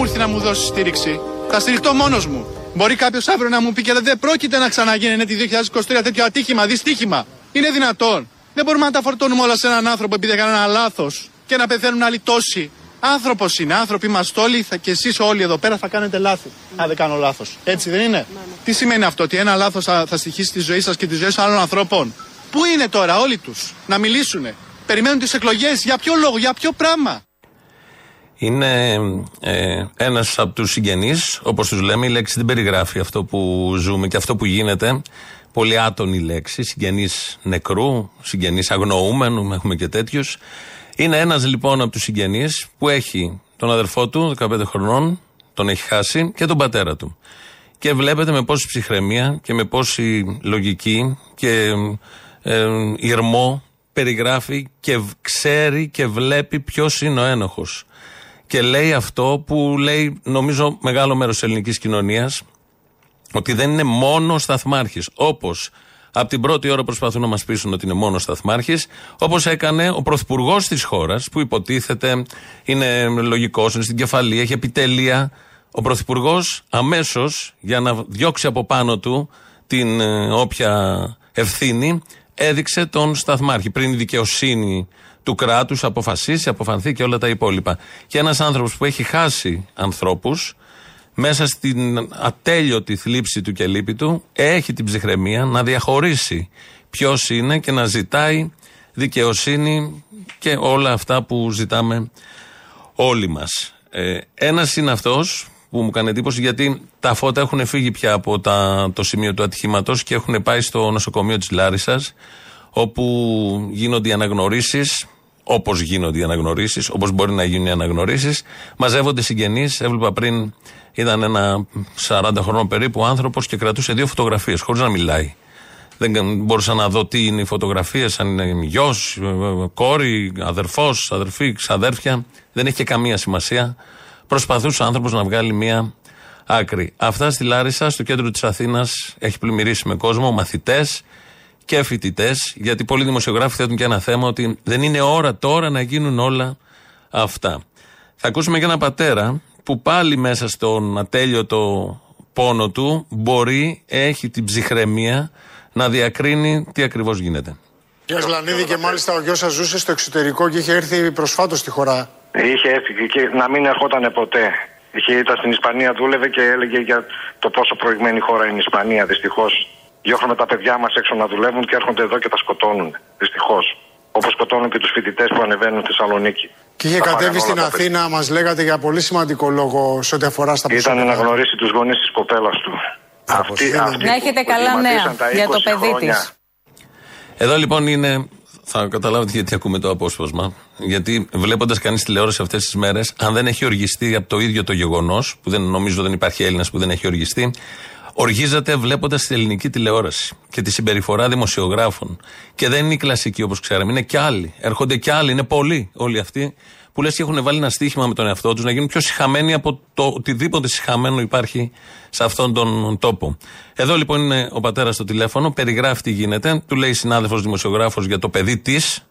κάποιο να μου έρθει να μου δώσει στήριξη. Θα στηριχτώ μόνος μου. Μπορεί κάποιος αύριο να μου πει και δεν πρόκειται να ξαναγίνει ναι, 2023 τέτοιο ατύχημα, δυστύχημα. Είναι δυνατόν. Δεν μπορούμε να τα φορτώνουμε όλα σε έναν άνθρωπο επειδή έκανε ένα λάθος και να πεθαίνουν άλλοι τόσοι. Άνθρωπος είναι, άνθρωποι είμαστε όλοι θα, και εσείς όλοι εδώ πέρα θα κάνετε λάθη. Αν δεν κάνω λάθος. Έτσι δεν είναι; Τι σημαίνει αυτό, ότι ένα λάθος θα, θα στοιχήσει τη ζωή σας και τη ζωή άλλων ανθρώπων; Πού είναι τώρα όλοι τους να μιλήσουν. Περιμένουν τις εκλογές. Για ποιο λόγο, για ποιο πράγμα; Είναι ε, ένας από τους συγγενείς, όπως τους λέμε, η λέξη δεν περιγράφει αυτό που ζούμε και αυτό που γίνεται. Πολύ άτονη λέξη, συγγενείς νεκρού, συγγενείς αγνοούμενου, έχουμε και τέτοιους. Είναι ένας λοιπόν από τους συγγενείς που έχει τον αδερφό του, 15 χρονών, τον έχει χάσει και τον πατέρα του. Και βλέπετε με πόση ψυχραιμία και με πόση λογική και ε, ηρμό περιγράφει και ξέρει και βλέπει ποιος είναι ο ένοχος. Και λέει αυτό που λέει νομίζω μεγάλο μέρος της ελληνικής κοινωνίας, ότι δεν είναι μόνο σταθμάρχης. Όπως από την πρώτη ώρα προσπαθούν να μας πείσουν ότι είναι μόνο σταθμάρχης, όπως έκανε ο πρωθυπουργός της χώρας, που υποτίθεται είναι λογικός, είναι στην κεφαλή, έχει επιτελεία. Ο πρωθυπουργός αμέσως για να διώξει από πάνω του την ε, όποια ευθύνη, έδειξε τον σταθμάρχη. Πριν η δικαιοσύνη του κράτους αποφασίσει, αποφανθεί και όλα τα υπόλοιπα. Και ένας άνθρωπος που έχει χάσει ανθρώπους, μέσα στην ατέλειωτη θλίψη του και λύπη του, έχει την ψυχραιμία να διαχωρίσει ποιος είναι και να ζητάει δικαιοσύνη και όλα αυτά που ζητάμε όλοι μας. Ε, Ένας είναι αυτός που μου κάνει εντύπωση γιατί τα φώτα έχουν φύγει πια από τα, το σημείο του ατυχήματος και έχουν πάει στο νοσοκομείο της Λάρισας, όπου γίνονται οι αναγνωρίσεις, όπως γίνονται οι αναγνωρίσεις, όπως μπορεί να γίνουν οι αναγνωρίσεις. Μαζεύονται συγγενείς. Έβλεπα πριν, ήταν ένα 40 χρονών περίπου άνθρωπος και κρατούσε δύο φωτογραφίες χωρίς να μιλάει. Δεν μπορούσα να δω τι είναι οι φωτογραφίες, αν είναι γιος, κόρη, αδερφός, αδερφή, ξαδέρφια. Δεν έχει και καμία σημασία. Προσπαθούσε ο άνθρωπος να βγάλει μία άκρη. Αυτά στη Λάρισα, στο κέντρο της Αθήνας, έχει πλημμυρίσει με κόσμο, μαθητές και φοιτητές, γιατί πολλοί δημοσιογράφοι θέτουν και ένα θέμα ότι δεν είναι ώρα τώρα να γίνουν όλα αυτά. Θα ακούσουμε και ένα πατέρα που πάλι μέσα στον ατέλειωτο πόνο του μπορεί, έχει την ψυχραιμία να διακρίνει τι ακριβώς γίνεται. Κύριε Σλανίδη, και μάλιστα ο γιος σας ζούσε στο εξωτερικό και είχε έρθει προσφάτως στη χώρα. Είχε έρθει και να μην ερχόταν ποτέ. Είχε, ήταν στην Ισπανία, δούλευε και έλεγε για το πόσο προηγμένη χώρα είναι η Ισπανία. Δυστυχώς διώχνουμε τα παιδιά μας έξω να δουλεύουν και έρχονται εδώ και τα σκοτώνουν. Δυστυχώς. Όπως σκοτώνουν και τους φοιτητές που ανεβαίνουν στη Θεσσαλονίκη. Και είχε κατέβει στην Αθήνα, μας λέγατε για πολύ σημαντικό λόγο σε ό,τι αφορά στα προσωπικά. Ήταν να γνωρίσει τους γονείς της κοπέλας του. Αυτή, αυτή να έχετε καλά νέα για το παιδί της. Εδώ λοιπόν είναι θα καταλάβετε γιατί ακούμε το απόσπασμα. Γιατί βλέποντας κανείς τηλεόραση αυτές τις μέρες, αν δεν έχει οργιστεί από το ίδιο το γεγονός, που δεν νομίζω δεν υπάρχει Έλληνας που δεν έχει οργιστεί, οργίζεται βλέποντας την ελληνική τηλεόραση και τη συμπεριφορά δημοσιογράφων. Και δεν είναι η κλασική όπως ξέραμε, είναι και άλλοι. Έρχονται και άλλοι, είναι πολλοί όλοι αυτοί που λες και έχουν βάλει ένα στοίχημα με τον εαυτό τους να γίνουν πιο συχαμένοι από το οτιδήποτε συχαμένο υπάρχει σε αυτόν τον τόπο. Εδώ λοιπόν είναι ο πατέρας στο τηλέφωνο, περιγράφει τι γίνεται, του λέει συνάδελφος δημοσιογράφος για το παιδί της,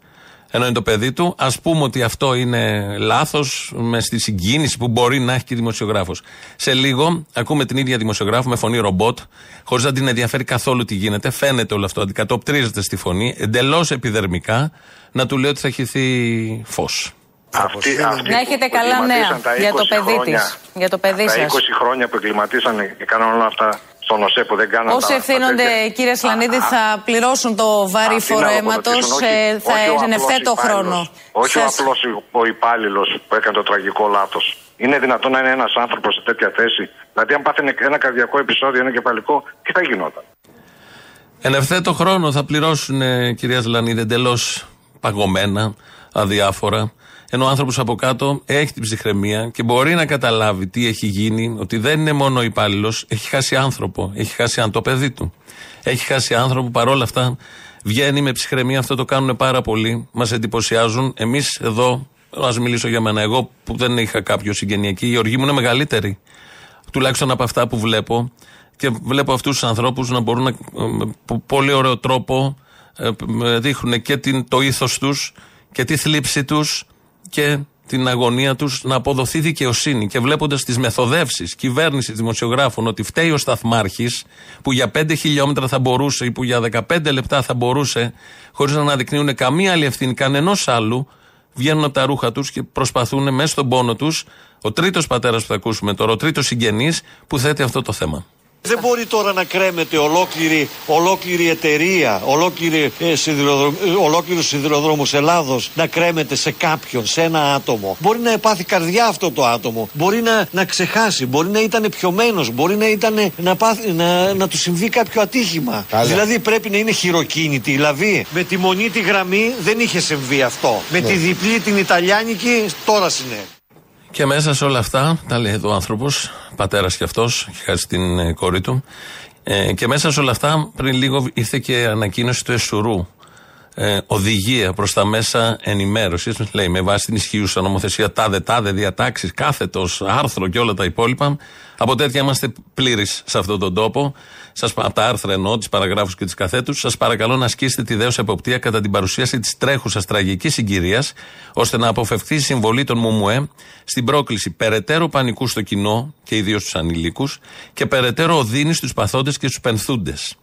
ενώ είναι το παιδί του. Α πούμε ότι αυτό είναι λάθος, με στη συγκίνηση που μπορεί να έχει και δημοσιογράφος. Σε λίγο ακούμε την ίδια δημοσιογράφο με φωνή ρομπότ, χωρίς να την ενδιαφέρει καθόλου τι γίνεται. Φαίνεται όλο αυτό, αντικατοπτρίζεται στη φωνή, εντελώς επιδερμικά, να του λέει ότι θα χυθεί φως. Αυτή, αυτή, να έχετε καλά νέα για το παιδί της. Για το παιδί σας. Τα 20 χρόνια που εγκληματίσαν και κάναν όλα αυτά στον ΟΣΕ που δεν κάναν. Όσοι ευθύνονται, τέτοια... κύριε Σλανίδη, θα πληρώσουν το βάρη φορέματος. Ε, θα είναι ευθέτω χρόνο. Όχι Σας... ο απλό ο υπάλληλος που έκανε το τραγικό λάθος. Είναι δυνατόν να είναι ένας άνθρωπος σε τέτοια θέση; Δηλαδή, αν πάθαινε ένα καρδιακό επεισόδιο, ένα κεφαλικό, τι θα γινόταν; Εν ευθέτω χρόνο θα πληρώσουν, κυρία Σλανίδη, εντελώς παγωμένα, αδιάφορα. Ενώ ο άνθρωπος από κάτω έχει την ψυχραιμία και μπορεί να καταλάβει τι έχει γίνει, ότι δεν είναι μόνο υπάλληλος, έχει χάσει άνθρωπο, έχει χάσει αν το παιδί του. Έχει χάσει άνθρωπο, παρόλα αυτά βγαίνει με ψυχραιμία, αυτό το κάνουν πάρα πολύ, μας εντυπωσιάζουν. Εμείς εδώ, ας μιλήσω για μένα, εγώ που δεν είχα κάποιο συγγενειακή, η οργή μου είναι μεγαλύτερη. Τουλάχιστον από αυτά που βλέπω. Και βλέπω αυτούς τους ανθρώπους να μπορούν να, με πολύ ωραίο τρόπο ε, δείχνουν και την, το ήθος τους και τη θλίψη τους και την αγωνία τους να αποδοθεί δικαιοσύνη και βλέποντας τις μεθοδεύσεις κυβέρνησης δημοσιογράφων ότι φταίει ο Σταθμάρχης που για 5 χιλιόμετρα θα μπορούσε ή που για 15 λεπτά θα μπορούσε, χωρίς να αναδεικνύουν καμία άλλη ευθύνη κανενός άλλου, βγαίνουν από τα ρούχα τους και προσπαθούν μέσα στον πόνο τους. Ο τρίτος πατέρας που θα ακούσουμε τώρα, ο τρίτος συγγενής που θέτει αυτό το θέμα. Δεν μπορεί τώρα να κρέμεται ολόκληρη, ολόκληρη εταιρεία, ολόκληρη, ε, σιδηροδρομ, ε, ολόκληρος σιδηροδρόμος Ελλάδος να κρέμεται σε κάποιον, σε ένα άτομο. Μπορεί να επάθει καρδιά αυτό το άτομο. Μπορεί να, να ξεχάσει, μπορεί να ήταν πιωμένος, μπορεί να, ήταν, να, πάθει, να, να του συμβεί κάποιο ατύχημα. Δηλαδή πρέπει να είναι χειροκίνητη. Δηλαδή με τη μονή τη γραμμή δεν είχε συμβεί αυτό. Με τη διπλή την Ιταλιάνικη τώρα συνέβη. Και μέσα σε όλα αυτά, τα λέει εδώ ο άνθρωπος, πατέρας κι αυτός, έχει χάσει την ε, κόρη του. Ε, και μέσα σε όλα αυτά, πριν λίγο ήρθε και ανακοίνωση του Εσουρού. Ε, οδηγία προς τα μέσα ενημέρωσης. Λέει με βάση την ισχύουσα νομοθεσία τάδε τάδε διατάξεις, κάθετος, άρθρο και όλα τα υπόλοιπα. Από τέτοια είμαστε πλήρεις σε αυτόν τον τόπο. Σας, από τα άρθρα εννοώ, τις παραγράφους και τις καθέτους. Σας παρακαλώ να ασκήσετε τη δέωση εποπτεία κατά την παρουσίαση της τρέχουσας τραγικής συγκυρίας, ώστε να αποφευθεί η συμβολή των ΜΟΜΟΕ στην πρόκληση περαιτέρω πανικού στο κοινό και ιδίως στους ανηλίκους και περαιτέρω οδύνη στους παθώντε και στους πενθούντες.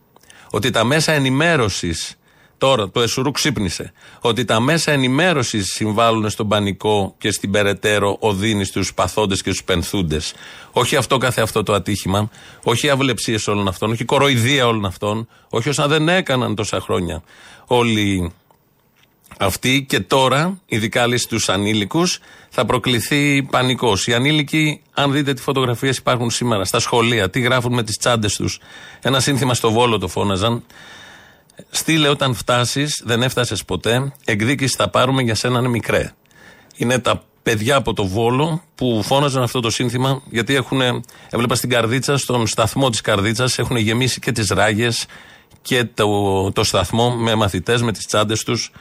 Ότι τα μέσα ενημέρωσης Τώρα το Εσουρού ξύπνησε. Ότι τα μέσα ενημέρωσης συμβάλλουν στον πανικό και στην περαιτέρω οδύνη στους παθώντε και στους πενθούντες. Όχι αυτό καθε αυτό το ατύχημα, όχι οι αυλεψίες όλων αυτών, όχι η κοροϊδία όλων αυτών, όχι όσα δεν έκαναν τόσα χρόνια όλοι αυτοί και τώρα, ειδικά λέει στους ανήλικους, θα προκληθεί πανικός. Οι ανήλικοι, αν δείτε τις φωτογραφίες υπάρχουν σήμερα στα σχολεία, τι γράφουν με τις τσάντες τους. Ένα σύνθημα στο βόλο το φώναζαν. Στείλε όταν φτάσεις, δεν έφτασες ποτέ. Εκδίκηση θα πάρουμε για σένα είναι μικρέ. Είναι τα παιδιά από το Βόλο που φώναζαν αυτό το σύνθημα γιατί έχουν, έβλεπα στην Καρδίτσα, στον σταθμό της Καρδίτσας, έχουν γεμίσει και τις ράγες και το, το σταθμό με μαθητές, με τις τσάντες τους.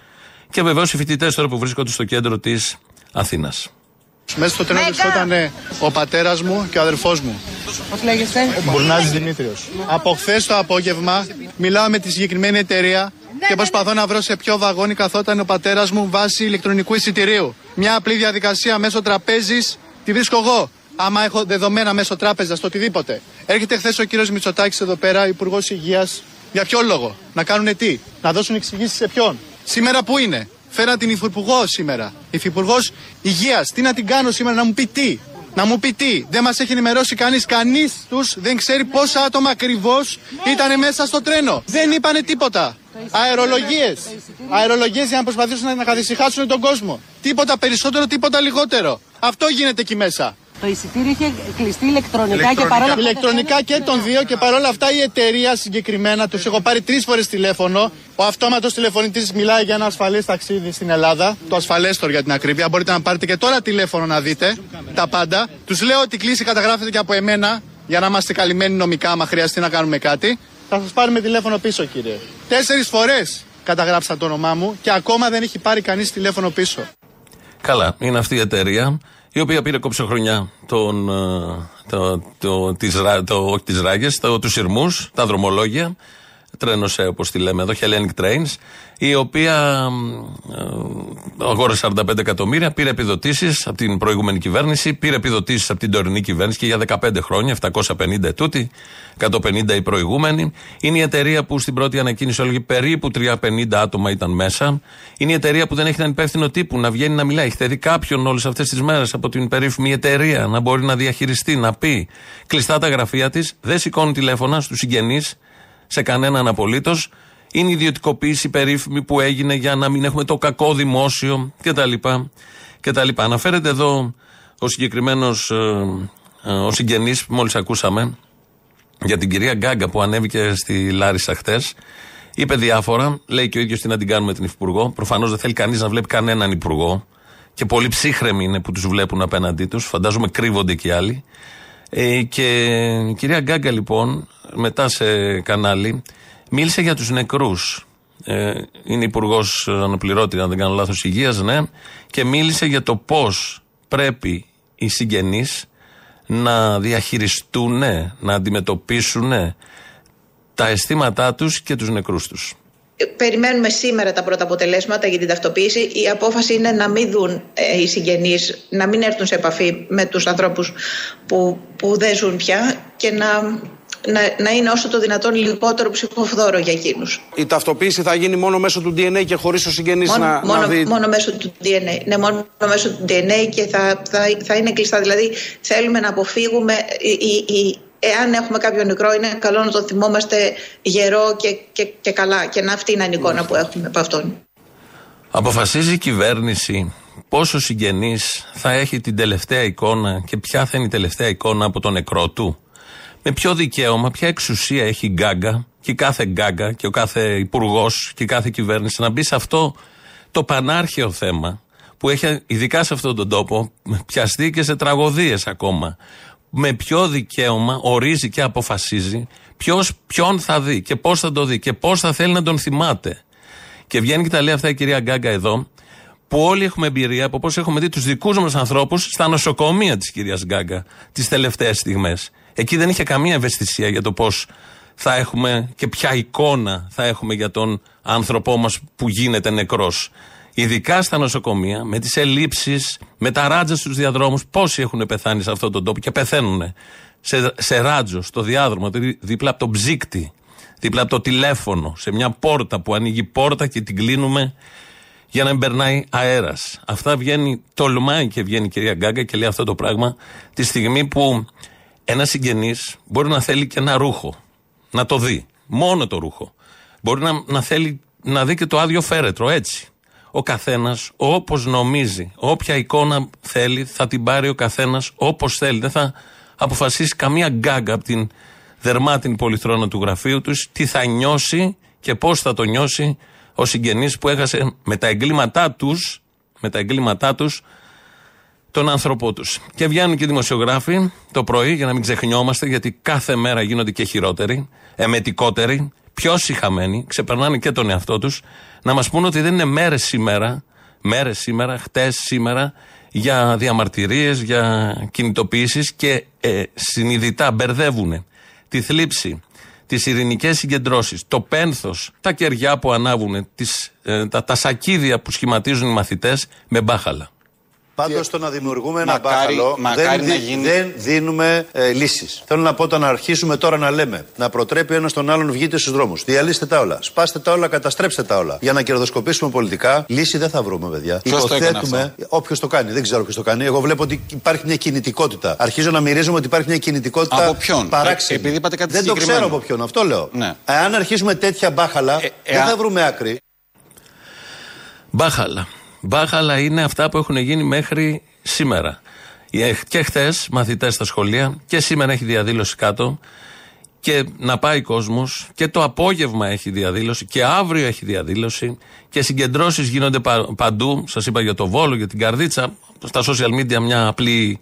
Και βεβαίως οι φοιτητές τώρα που βρίσκονται στο κέντρο της Αθήνας. Μέσα στο τρένο βρισκόταν ο πατέρας μου και ο αδερφός μου. Πώς λέγεστε, Μπουρνάζης Δημήτριος. Από χθες το απόγευμα μιλάω με τη συγκεκριμένη εταιρεία και προσπαθώ να βρω σε ποιο βαγόνι καθόταν ο πατέρας μου βάσει ηλεκτρονικού εισιτηρίου. Μια απλή διαδικασία μέσω τραπέζης τη βρίσκω εγώ. Άμα έχω δεδομένα μέσω τράπεζας, το οτιδήποτε. Έρχεται χθες ο κύριος Μητσοτάκης εδώ πέρα, Υπουργός Υγείας. Για ποιο λόγο, να κάνουν τι, να δώσουν εξηγήσεις σε ποιον; Σήμερα που είναι, Φέρα την Υφυπουργό σήμερα. Υφυπουργός Υγείας. Τι να την κάνω σήμερα, να μου πει τι. Να μου πει τι. Δεν μας έχει ενημερώσει κανείς. Κανείς τους δεν ξέρει πόσα άτομα ακριβώς ήταν μέσα στο τρένο. Δεν είπανε τίποτα. Αερολογίες. Αερολογίες για να προσπαθήσουν να καθησυχάσουν τον κόσμο. Τίποτα περισσότερο, τίποτα λιγότερο. Αυτό γίνεται εκεί μέσα. Το εισιτήριο είχε κλειστεί ηλεκτρονικά, και παρόλα αυτά. Ηλεκτρονικά και των δύο και παρόλα αυτά η εταιρεία συγκεκριμένα τους έχω πάρει τρεις φορές τηλέφωνο. Ο αυτόματος τηλεφωνητής μιλάει για ένα ασφαλές ταξίδι στην Ελλάδα. Το ασφαλέστορ για την ακρίβεια. Μπορείτε να πάρετε και τώρα τηλέφωνο να δείτε τα πάντα. Τους λέω ότι η κλίση καταγράφεται και από εμένα για να είμαστε καλυμμένοι νομικά, άμα χρειαστεί να κάνουμε κάτι. Θα σας πάρουμε τηλέφωνο πίσω, κύριε. Τέσσερις φορές καταγράψα το όνομά μου και ακόμα δεν έχει πάρει κανείς τηλέφωνο πίσω. Καλά, είναι αυτή η εταιρεία η οποία πήρε κόψε τον, ε, το, το, τις, το, όχι τις ράγες, το, τους σειρμούς, τα δρομολόγια, τρένος όπως τη λέμε εδώ, Hellenic Trains, η οποία ε, αγόρασε 45 εκατομμύρια, πήρε επιδοτήσεις από την προηγούμενη κυβέρνηση, πήρε επιδοτήσεις από την τωρινή κυβέρνηση και για 15 χρόνια, 750 ετούτη, 150 η προηγούμενη. Είναι η εταιρεία που στην πρώτη ανακοίνηση έλεγε περίπου 350 άτομα ήταν μέσα. Είναι η εταιρεία που δεν έχει έναν υπεύθυνο τύπου να βγαίνει να μιλάει. Έχετε δει κάποιον όλες αυτές τις μέρες από την περίφημη εταιρεία να μπορεί να διαχειριστεί, να πει κλειστά τα γραφεία της, δεν σηκώνει τηλέφωνα στους συγγενείς, σε κανέναν απολύτως είναι η ιδιωτικοποίηση περίφημη που έγινε για να μην έχουμε το κακό δημόσιο κτλ. κτλ. Αναφέρεται εδώ ο συγκεκριμένος ε, ε, ο συγγενής που μόλις ακούσαμε για την κυρία Γκάγκα που ανέβηκε στη Λάρισα χτες. Είπε διάφορα, λέει και ο ίδιος τι να την κάνουμε την Υφυπουργό. Προφανώς δεν θέλει κανείς να βλέπει κανέναν Υπουργό. Και πολύ ψύχρεμοι είναι που τους βλέπουν απέναντί τους. Φαντάζομαι κρύβονται και άλλοι. Ε, και η κυρία Γκάγκα λοιπόν, μετά σε κανάλι, Μίλησε για τους νεκρούς. Ε, είναι υπουργός αναπληρώτη, αν δεν κάνω λάθος, υγείας, ναι. Και μίλησε για το πώς πρέπει οι συγγενείς να διαχειριστούν, να αντιμετωπίσουν τα αισθήματά τους και τους νεκρούς τους. Περιμένουμε σήμερα τα πρώτα αποτελέσματα για την ταυτοποίηση. Η απόφαση είναι να μην δουν ε, οι συγγενείς, να μην έρθουν σε επαφή με τους ανθρώπους που, που δεν ζουν πια και να, να, να είναι όσο το δυνατόν λιγότερο ψυχοφδόρο για εκείνους. Η ταυτοποίηση θα γίνει μόνο μέσω του DNA και χωρίς ο συγγενής μόνο, να, μόνο, να δει... μόνο μέσω του DNA. Ναι, μόνο μέσω του DNA και θα, θα, θα είναι κλειστά. Δηλαδή θέλουμε να αποφύγουμε η, η, εάν έχουμε κάποιο νεκρό, είναι καλό να το θυμόμαστε γερό και, και, και καλά. Και να αυτή είναι η εικόνα που έχουμε από αυτόν. Αποφασίζει η κυβέρνηση πόσο συγγενής θα έχει την τελευταία εικόνα και ποια θα είναι η τελευταία εικόνα από τον νεκρό του. Με ποιο δικαίωμα, ποια εξουσία έχει η γκάγκα και κάθε γκάγκα και ο κάθε υπουργός και η κάθε κυβέρνηση να μπει σε αυτό το πανάρχαιο θέμα που έχει ειδικά σε αυτόν τον τόπο πιαστεί και σε τραγωδίες ακόμα με ποιο δικαίωμα ορίζει και αποφασίζει ποιος ποιον θα δει και πώς θα το δει και πώς θα θέλει να τον θυμάται. Και βγαίνει και τα λέει αυτά η κυρία Γκάγκα εδώ, που όλοι έχουμε εμπειρία από πώς έχουμε δει τους δικούς μας ανθρώπους στα νοσοκομεία της κυρίας Γκάγκα τις τελευταίες στιγμές. Εκεί δεν είχε καμία ευαισθησία για το πώς θα έχουμε και ποια εικόνα θα έχουμε για τον άνθρωπό μας που γίνεται νεκρός. Ειδικά στα νοσοκομεία, με τις ελλείψεις, με τα ράτζα στους διαδρόμους, πόσοι έχουν πεθάνει σε αυτόν τον τόπο και πεθαίνουν σε, σε ράτζο, στο διάδρομο, δίπλα από το ψύκτη, δίπλα από το τηλέφωνο, σε μια πόρτα που ανοίγει πόρτα και την κλείνουμε για να μην περνάει αέρας. Αυτά βγαίνει, τολμάει και βγαίνει η κυρία Γκάγκα και λέει αυτό το πράγμα τη στιγμή που ένας συγγενής μπορεί να θέλει και ένα ρούχο. Να το δει. Μόνο το ρούχο. Μπορεί να, να θέλει να δει και το άδειο φέρετρο έτσι ο καθένας όπως νομίζει. Όποια εικόνα θέλει θα την πάρει ο καθένας όπως θέλει. Δεν θα αποφασίσει καμία γκάγκα από την δερμάτινη πολυθρόνα του γραφείου τους τι θα νιώσει και πώς θα το νιώσει ο συγγενής που έχασε με τα εγκλήματά τους με τα εγκλήματά τους τον άνθρωπό τους. Και βγαίνουν και οι δημοσιογράφοι το πρωί για να μην ξεχνιόμαστε, γιατί κάθε μέρα γίνονται και χειρότεροι, εμετικότεροι, πιο συχαμένοι, ξεπερνάνε και τον εαυτό τους, να μας πούνε ότι δεν είναι μέρες σήμερα, μέρες σήμερα, χτες σήμερα, για διαμαρτυρίες, για κινητοποιήσεις και ε, συνειδητά μπερδεύουν τη θλίψη, τις ειρηνικές συγκεντρώσεις, το πένθος, τα κεριά που ανάβουν, τις, ε, τα, τα σακίδια που σχηματίζουν οι μαθητές με μπάχαλα. Πάντως το να δημιουργούμε ένα μακάρι, μπάχαλο μακάρι δεν, να δι- γίνει- δεν δίνουμε ε, λύσεις. Θέλω να πω το να αρχίσουμε τώρα να λέμε. Να προτρέπει ένας τον άλλον βγείτε στους δρόμους. Διαλύστε τα όλα. Σπάστε τα όλα, καταστρέψτε τα όλα. Για να κερδοσκοπήσουμε πολιτικά, λύση δεν θα βρούμε, παιδιά. Ποιος το έκανε αυτό; Όποιος το κάνει, δεν ξέρω ποιο το κάνει. Εγώ βλέπω ότι υπάρχει μια κινητικότητα. Αρχίζω να μυρίζομαι ότι υπάρχει μια κινητικότητα. Από ποιον; Παράξενη. Ε, επειδή είπατε κάτι δεν το συγκεκριμένο. ξέρω από ποιον, αυτό λέω. Ναι. Εάν αρχίσουμε τέτοια μπάχαλα, Ε, δεν εάν- θα βρούμε άκρη. Μπάχαλα. Μπάχαλα είναι αυτά που έχουν γίνει μέχρι σήμερα. Ε, Και χθες μαθητές στα σχολεία και σήμερα έχει διαδήλωση κάτω και να πάει κόσμος και το απόγευμα έχει διαδήλωση και αύριο έχει διαδήλωση και συγκεντρώσεις γίνονται πα- παντού. Σας είπα για το Βόλο, για την Καρδίτσα. Στα social media μια απλή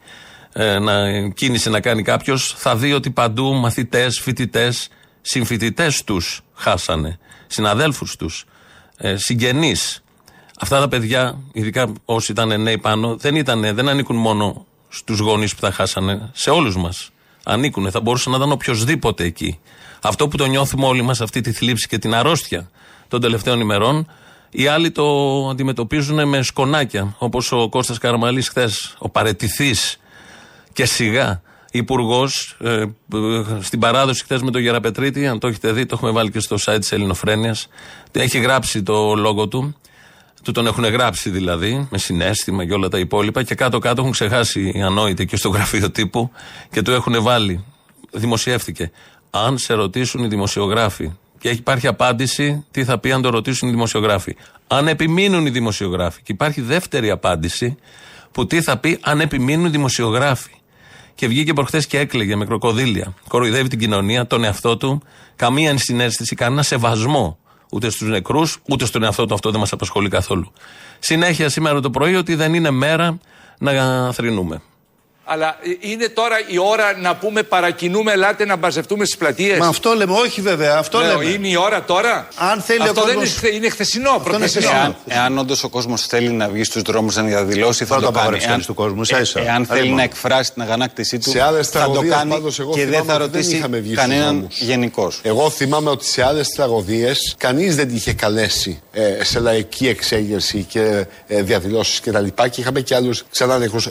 ε, να, κίνηση να κάνει κάποιος θα δει ότι παντού μαθητές, φοιτητές, συμφοιτητές τους χάσανε. Συναδέλφους τους, ε, συγγενείς. Αυτά τα παιδιά, ειδικά όσοι ήταν νέοι πάνω, δεν, ήτανε, δεν ανήκουν μόνο στους γονείς που τα χάσανε. Σε όλους μας ανήκουν. Θα μπορούσε να ήταν οποιοδήποτε εκεί. Αυτό που το νιώθουμε όλοι μας, αυτή τη θλίψη και την αρρώστια των τελευταίων ημερών, οι άλλοι το αντιμετωπίζουν με σκονάκια. Όπως ο Κώστας Καραμαλής χθες, ο παρετηθής και σιγά υπουργός ε, στην παράδοση χθες με τον Γεραπετρίτη. Αν το έχετε δει, το έχουμε βάλει και στο site της Ελληνοφρένειας. Έχει γράψει το λόγο του. Του τον έχουν γράψει δηλαδή, με συνέστημα και όλα τα υπόλοιπα. Και κάτω-κάτω έχουν ξεχάσει οι ανόητοι και στο γραφείο τύπου και του έχουν βάλει. Δημοσιεύτηκε. Αν σε ρωτήσουν οι δημοσιογράφοι, και έχει υπάρχει απάντηση, τι θα πει αν το ρωτήσουν οι δημοσιογράφοι. Αν επιμείνουν οι δημοσιογράφοι. Και υπάρχει δεύτερη απάντηση, που τι θα πει αν επιμείνουν οι δημοσιογράφοι. Και βγήκε προχθές και έκλαιγε με κροκοδίλια. Κοροϊδεύει την κοινωνία, τον εαυτό του, καμία ενσυναίσθηση, κανένα σεβασμό ούτε στους νεκρούς, ούτε στον εαυτό του. Αυτό δεν μας απασχολεί καθόλου. Συνέχεια σήμερα το πρωί ότι δεν είναι μέρα να θρυνούμε. Αλλά είναι τώρα η ώρα να πούμε παρακινούμε, ελάτε να μπαζευτούμε στις πλατείες. Μα αυτό λέμε, όχι βέβαια. Αυτό Λέω, λέμε. Είναι η ώρα τώρα. Αν θέλει αυτό ο δεν κόσμος- είναι, χθε- είναι χθεσινό, προχθεσινό. Εάν, εάν όντως ο κόσμος θέλει να βγει στους δρόμους να διαδηλώσει, θα Θα το το κάνει. απαγορεύσει κανείς του κόσμου, ίσα ίσα. ε, εάν Άντε θέλει μόνο. να εκφράσει την αγανάκτησή του, Σε άλλες θα το τραγωδίες κάνει πάντως εγώ και δεν θυμάμαι θα ότι δεν ρωτήσει είχαμε βγει στους κανέναν δρόμους. γενικώ. Εγώ θυμάμαι ότι σε άλλες τραγωδίες κανείς δεν την είχε καλέσει ε, σε λαϊκή εξέγερση και ε, διαδηλώσεις κτλ. Και, τα λοιπά και είχαμε και άλλους ξανά νεκρούς.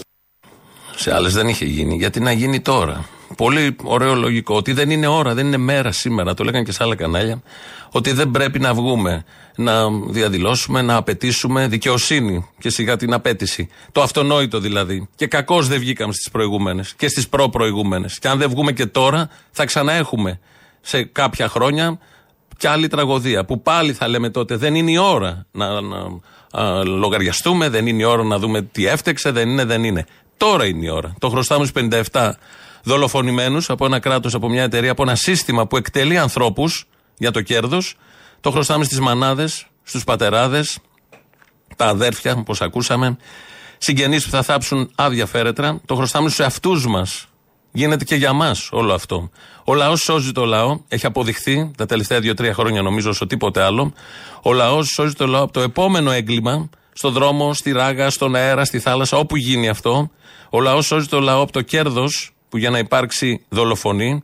Σε άλλες δεν είχε γίνει. Γιατί να γίνει τώρα; Πολύ ωραίο λογικό. Ότι δεν είναι ώρα, δεν είναι μέρα σήμερα. Το λέγανε και σε άλλα κανάλια. Ότι δεν πρέπει να βγούμε, να διαδηλώσουμε, να απαιτήσουμε δικαιοσύνη και σιγά την απέτηση. Το αυτονόητο δηλαδή. Και κακώς δεν βγήκαμε στις προηγούμενες και στις προ-προηγούμενες. Και αν δεν βγούμε και τώρα, θα ξαναέχουμε σε κάποια χρόνια και άλλη τραγωδία. Που πάλι θα λέμε τότε δεν είναι η ώρα να, να α, λογαριαστούμε, δεν είναι η ώρα να δούμε τι έφτεξε, δεν είναι, δεν είναι. Τώρα είναι η ώρα. Το χρωστάμε στου 57 δολοφονημένους από ένα κράτος, από μια εταιρεία, από ένα σύστημα που εκτελεί ανθρώπους για το κέρδος. Το χρωστάμε στις μανάδες, στους πατεράδες, τα αδέρφια, όπως ακούσαμε, συγγενείς που θα θάψουν άδεια φέρετρα. Το χρωστάμε στους εαυτούς μας. Γίνεται και για μας όλο αυτό. Ο λαός σώζει το λαό. Έχει αποδειχθεί τα τελευταία δύο-τρία χρόνια, νομίζω, όσο τίποτε άλλο. Ο λαός σώζει το λαό από το επόμενο έγκλημα, στον δρόμο, στη ράγα, στον αέρα, στη θάλασσα, όπου γίνει αυτό. Ο λαός σώζει το λαό από το κέρδος, που για να υπάρξει δολοφονεί.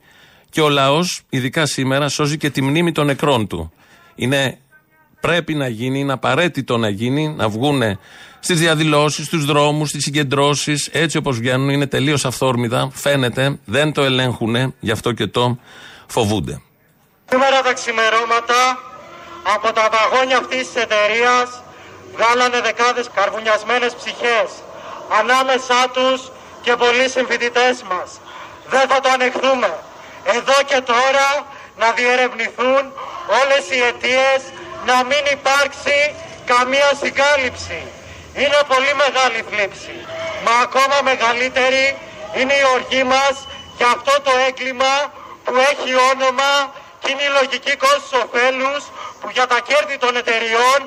Και ο λαός, ειδικά σήμερα, σώζει και τη μνήμη των νεκρών του. Είναι πρέπει να γίνει, είναι απαραίτητο να γίνει, να βγουν στις διαδηλώσεις, στους δρόμους, στις συγκεντρώσεις, έτσι όπως βγαίνουν, είναι τελείως αυθόρμητα. Φαίνεται, δεν το ελέγχουν, γι' αυτό και το φοβούνται. Σήμερα τα ξημερώματα από τα βαγόνια αυτής της εταιρείας βγάλανε δεκάδες καρβουνιασμένες ψυχές. Ανάμεσά τους και πολλοί συμφοιτητές μας. Δεν θα το ανεχθούμε. Εδώ και τώρα να διερευνηθούν όλες οι αιτίες να μην υπάρξει καμία συγκάλυψη. Είναι πολύ μεγάλη θλίψη. Μα ακόμα μεγαλύτερη είναι η οργή μας για αυτό το έγκλημα που έχει όνομα και είναι η λογική κόστος ωφέλους που για τα κέρδη των εταιριών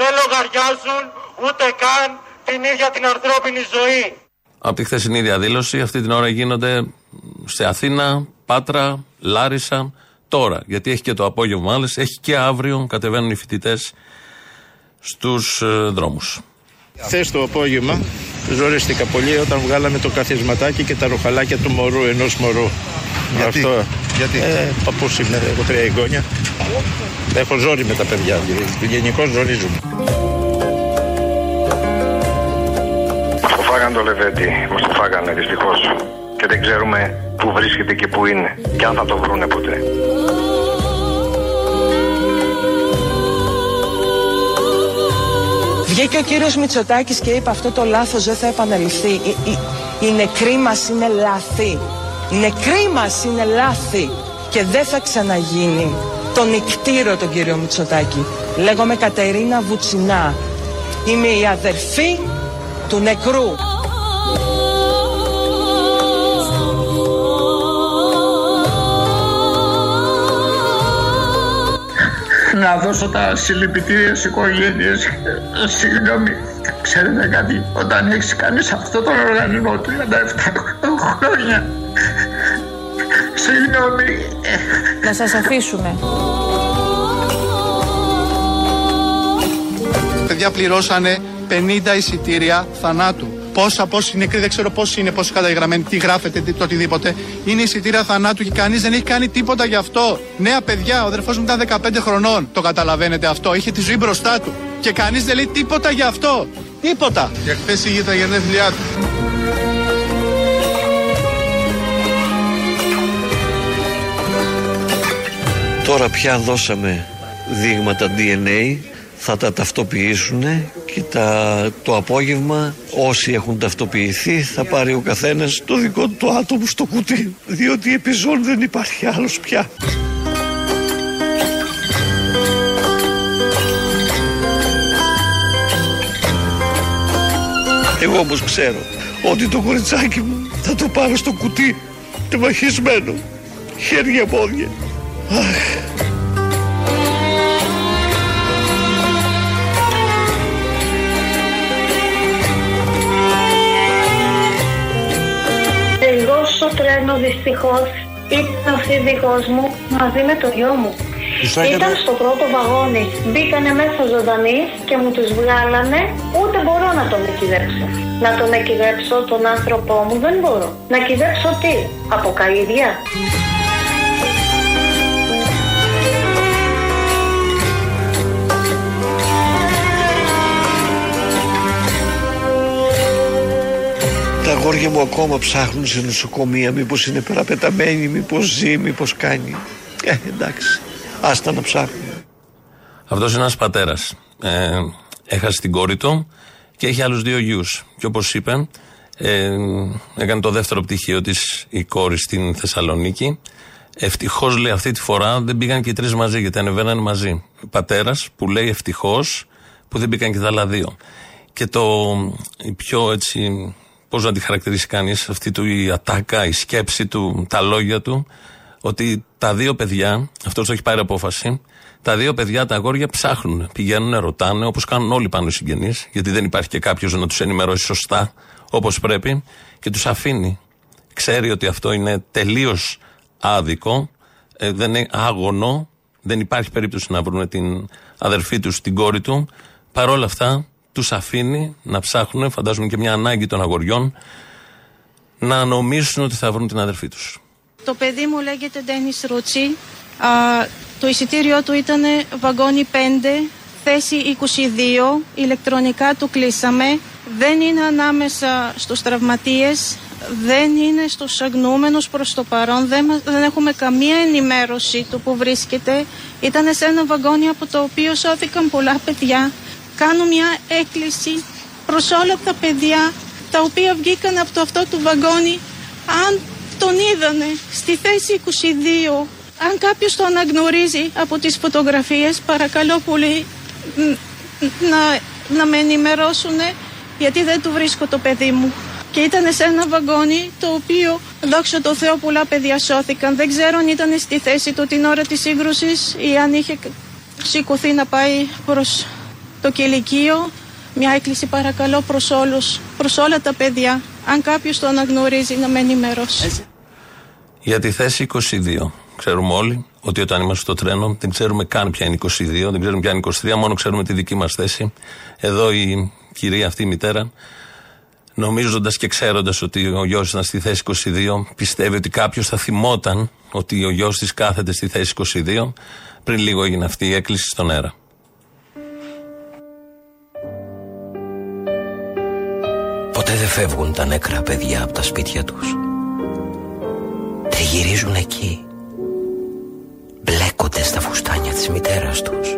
δεν λογαριάζουν ούτε καν την ίδια την ανθρώπινη ζωή. Από τη χθεσινή διαδήλωση, αυτή την ώρα γίνονται σε Αθήνα, Πάτρα, Λάρισα, τώρα. Γιατί έχει και το απόγευμα άλλες, έχει και αύριο, κατεβαίνουν οι φοιτητές στους δρόμους. Χθες το απόγευμα ζορίστηκα πολύ όταν βγάλαμε το καθισματάκι και τα ροχαλάκια του μωρού, ενός μωρού. Γιατί; Αυτό. Γιατί; Ε, παππούς είμαι, έχω τρία εγγόνια. Έχω ζόρι με τα παιδιά. Γενικώς ζορίζουμε. Μας το φάγανε το Λεβέντι, μας το φάγανε δυστυχώς. Και δεν ξέρουμε πού βρίσκεται και πού είναι. Και αν θα το βρούνε ποτέ. Βγήκε ο κύριος Μητσοτάκης και είπε αυτό το λάθος δεν θα επαναληφθεί. Οι, οι, οι νεκροί μας είναι λάθη. Οι νεκροί μας είναι λάθη. Και δεν θα ξαναγίνει. Τον νικτήρο τον κύριο Μητσοτάκη. Λέγομαι Κατερίνα Βουτσινά. Είμαι η αδερφή του νεκρού. Να δώσω τα συλληπιτήρια στις οικογένειες. Συγγνώμη, ξέρετε κάτι, όταν έχεις κάνει σε αυτόν τον οργανισμό 37 χρόνια. Συγγνώμη, Να σας αφήσουμε. Παιδιά πληρώσανε 50 εισιτήρια θανάτου. Πόσα, πόσοι νεκροί, δεν ξέρω πόσοι είναι, πόσοι καταγεγραμμένοι, τι γράφετε, τι, το οτιδήποτε. Είναι εισιτήρια θανάτου και κανείς δεν έχει κάνει τίποτα γι' αυτό. Νέα παιδιά, ο αδερφός μου ήταν 15 χρονών. Το καταλαβαίνετε αυτό. Είχε τη ζωή μπροστά του. Και κανείς δεν λέει τίποτα γι' αυτό. Τίποτα. Και χθες είχε τα γενέθλιά του. Τώρα πια δώσαμε δείγματα DNA, θα τα ταυτοποιήσουν και τα, το απόγευμα όσοι έχουν ταυτοποιηθεί θα πάρει ο καθένας το δικό του το άτομο στο κουτί διότι επιζών δεν υπάρχει άλλος πια. Εγώ όμως ξέρω ότι το κοριτσάκι μου θα το πάρω στο κουτί τεμαχισμένο χέρια πόδια. Αχ. χρόνο δυστυχώς ήταν ο σύζυγός μου μαζί με το γιο μου. Ήταν στο πρώτο βαγόνι. Μπήκανε μέσα ζωντανοί και μου τους βγάλανε. Ούτε μπορώ να τον εκυδέψω. Να τον εκυδέψω τον άνθρωπό μου δεν μπορώ. Να κυδέψω τι, από καηδιά. Τα αγόρια μου ακόμα ψάχνουν σε νοσοκομεία. Μήπως είναι παραπεταμένοι, μήπως ζει, μήπως κάνει. Ε, εντάξει. Άστα να ψάχνουν. Αυτός είναι ένας πατέρας. Ε, έχασε την κόρη του και έχει άλλους δύο γιους. Και όπως είπε, ε, έκανε το δεύτερο πτυχίο της η κόρη στην Θεσσαλονίκη. Ευτυχώς λέει αυτή τη φορά δεν πήγαν και οι τρεις μαζί, γιατί ανεβαίνανε μαζί. Πατέρας που λέει ευτυχώς που δεν πήγαν και τα άλλα δύο. Και το η πιο έτσι πώς να τη χαρακτηρίσει κανείς αυτή του η ατάκα, η σκέψη του, τα λόγια του, ότι τα δύο παιδιά, αυτός το έχει πάρει απόφαση, τα δύο παιδιά, τα αγόρια ψάχνουν, πηγαίνουν, ρωτάνε, όπως κάνουν όλοι πάνω οι συγγενείς, γιατί δεν υπάρχει και κάποιος να τους ενημερώσει σωστά όπως πρέπει, και τους αφήνει. Ξέρει ότι αυτό είναι τελείως άδικο, ε, δεν είναι άγωνο, δεν υπάρχει περίπτωση να βρουν την αδερφή τους, την κόρη του. Παρ' όλα αυτά, τους αφήνει να ψάχνουν, φαντάζομαι και μια ανάγκη των αγοριών, να νομίσουν ότι θα βρουν την αδερφή τους. Το παιδί μου λέγεται Ντένις Ρούτσι. Το εισιτήριό του ήταν βαγόνι 5, θέση 22. Ηλεκτρονικά του κλείσαμε. Δεν είναι ανάμεσα στους τραυματίες, δεν είναι στους αγνούμενους προς το παρόν, δεν, δεν έχουμε καμία ενημέρωση του που βρίσκεται. Ήταν σε ένα βαγόνι από το οποίο σώθηκαν πολλά παιδιά. Κάνω μια έκκληση προς όλα τα παιδιά τα οποία βγήκαν από το αυτό του βαγόνι. Αν τον είδανε στη θέση 22, αν κάποιος το αναγνωρίζει από τις φωτογραφίες, παρακαλώ πολύ να, να με ενημερώσουν γιατί δεν του βρίσκω το παιδί μου. Και ήταν σε ένα βαγόνι το οποίο, δόξα τω Θεώ, πολλά παιδιά σώθηκαν. Δεν ξέρω αν ήταν στη θέση του την ώρα της σύγκρουσης ή αν είχε σηκωθεί να πάει προς το κηλικείο. Μια έκκληση παρακαλώ προς όλους, προς όλα τα παιδιά. Αν κάποιος το αναγνωρίζει να με ενημερώσει. Για τη θέση 22. Ξέρουμε όλοι ότι όταν είμαστε στο τρένο δεν ξέρουμε καν ποια είναι 22, δεν ξέρουμε ποια είναι 23, μόνο ξέρουμε τη δική μας θέση. Εδώ η κυρία αυτή η μητέρα, νομίζοντας και ξέροντας ότι ο γιος ήταν στη θέση 22, πιστεύει ότι κάποιος θα θυμόταν ότι ο γιος της κάθεται στη θέση 22. Πριν λίγο έγινε αυτή η έκκληση στον αέρα. Ποτέ δεν φεύγουν τα νεκρά παιδιά από τα σπίτια τους. Τριγυρίζουν εκεί. Μπλέκονται στα φουστάνια της μητέρας τους.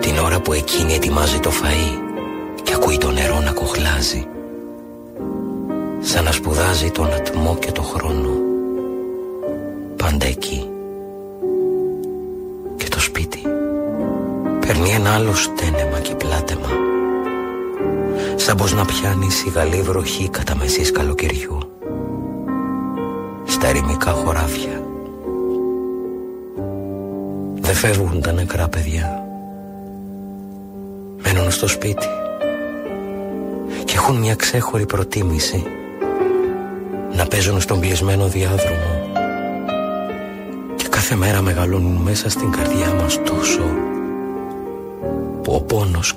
Την ώρα που εκείνη ετοιμάζει το φαΐ και ακούει το νερό να κοχλάζει. Σαν να σπουδάζει τον ατμό και το χρόνο. Πάντα εκεί. Και το σπίτι παίρνει ένα άλλο στένεμα και πλάτεμα. Σαν πως να πιάνεις σιγαλή βροχή κατά μεσής καλοκαιριού στα ερημικά χωράφια. Δεν φεύγουν τα νεκρά παιδιά. Μένουν στο σπίτι και έχουν μια ξέχωρη προτίμηση να παίζουν στον κλεισμένο διάδρομο και κάθε μέρα μεγαλώνουν μέσα στην καρδιά μας τόσο που ο πόνος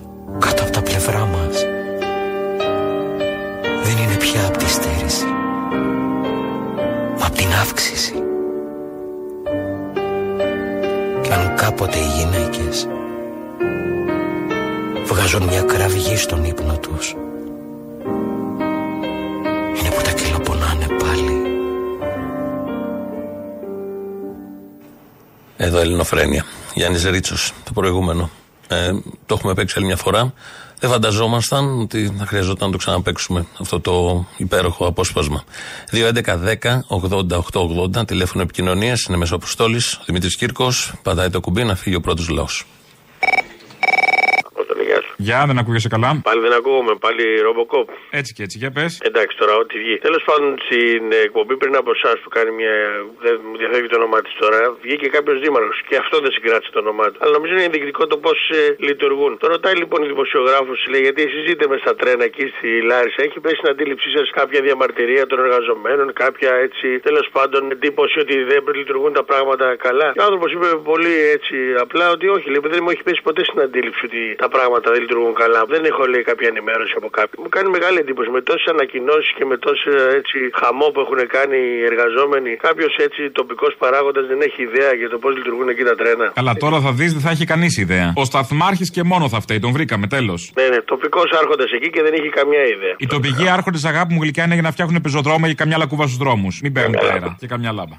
απ' την αύξηση. Και αν κάποτε οι γυναίκες βγάζουν μια κραυγή στον ύπνο τους είναι που τα κυλοπονάνε πάλι. Εδώ Ελληνοφρένια. Γιάννης Ρίτσος, το προηγούμενο. Ε, το έχουμε παίξει άλλη μια φορά. Δεν φανταζόμασταν ότι θα χρειαζόταν να το ξαναπέξουμε αυτό το υπέροχο απόσπασμα. 2.11.10.80.880 τηλέφωνο επικοινωνίας είναι μέσω αποστόλης. Δημήτρης Κύρκος, πατάει το κουμπί να φύγει ο πρώτος λαός. Γεια, δεν ακούγεσαι καλά. Πάλι δεν ακούγομαι, πάλι ρομποκόπ. Έτσι και έτσι, για πες. Εντάξει τώρα, ό,τι βγει. Τέλος πάντων, στην εκπομπή πριν από εσάς που κάνει μια. Δεν μου διαφεύγει το όνομά της τώρα, βγήκε κάποιος δήμαρχος και αυτό δεν συγκράτησε το όνομά του. Αλλά νομίζω είναι ενδεικτικό το πώς ε, λειτουργούν. Το ρωτάει λοιπόν η δημοσιογράφος, λέει, γιατί εσεί ζείτε με στα τρένα εκεί στη Λάρισα; Έχει πέσει στην αντίληψή σας κάποια διαμαρτυρία των εργαζομένων, κάποια έτσι τέλος πάντων εντύπωση ότι δεν λειτουργούν τα πράγματα καλά; Και ο άνθρωπος είπε πολύ έτσι απλά ότι όχι, λέει, δεν μου έχει πέσει ποτέ στην αντίληψη ότι τα πράγματα δεν λειτουργούν καλά. Δεν έχω λέει κάποια ενημέρωση από κάποιον. Μου κάνει μεγάλη εντύπωση με τόσες ανακοινώσεις και με τόσες έτσι χαμό που έχουν κάνει οι εργαζόμενοι. Κάποιος έτσι τοπικός παράγοντας δεν έχει ιδέα για το πώς λειτουργούν εκεί τα τρένα. Αλλά τώρα θα δεις δεν θα έχει κανείς ιδέα. Ο σταθμάρχης και μόνο θα φταίει, τον βρήκαμε τέλος. Ναι, ναι, τοπικός άρχοντας εκεί και δεν έχει καμιά ιδέα. Οι τοπικοί άρχοντες αγάπη μου γλυκιά είναι για να φτιάχνουν πεζοδρόμια και καμιά λακκούβα στους δρόμους. Μην παίρνουν αέρα και καμιά λάμπα.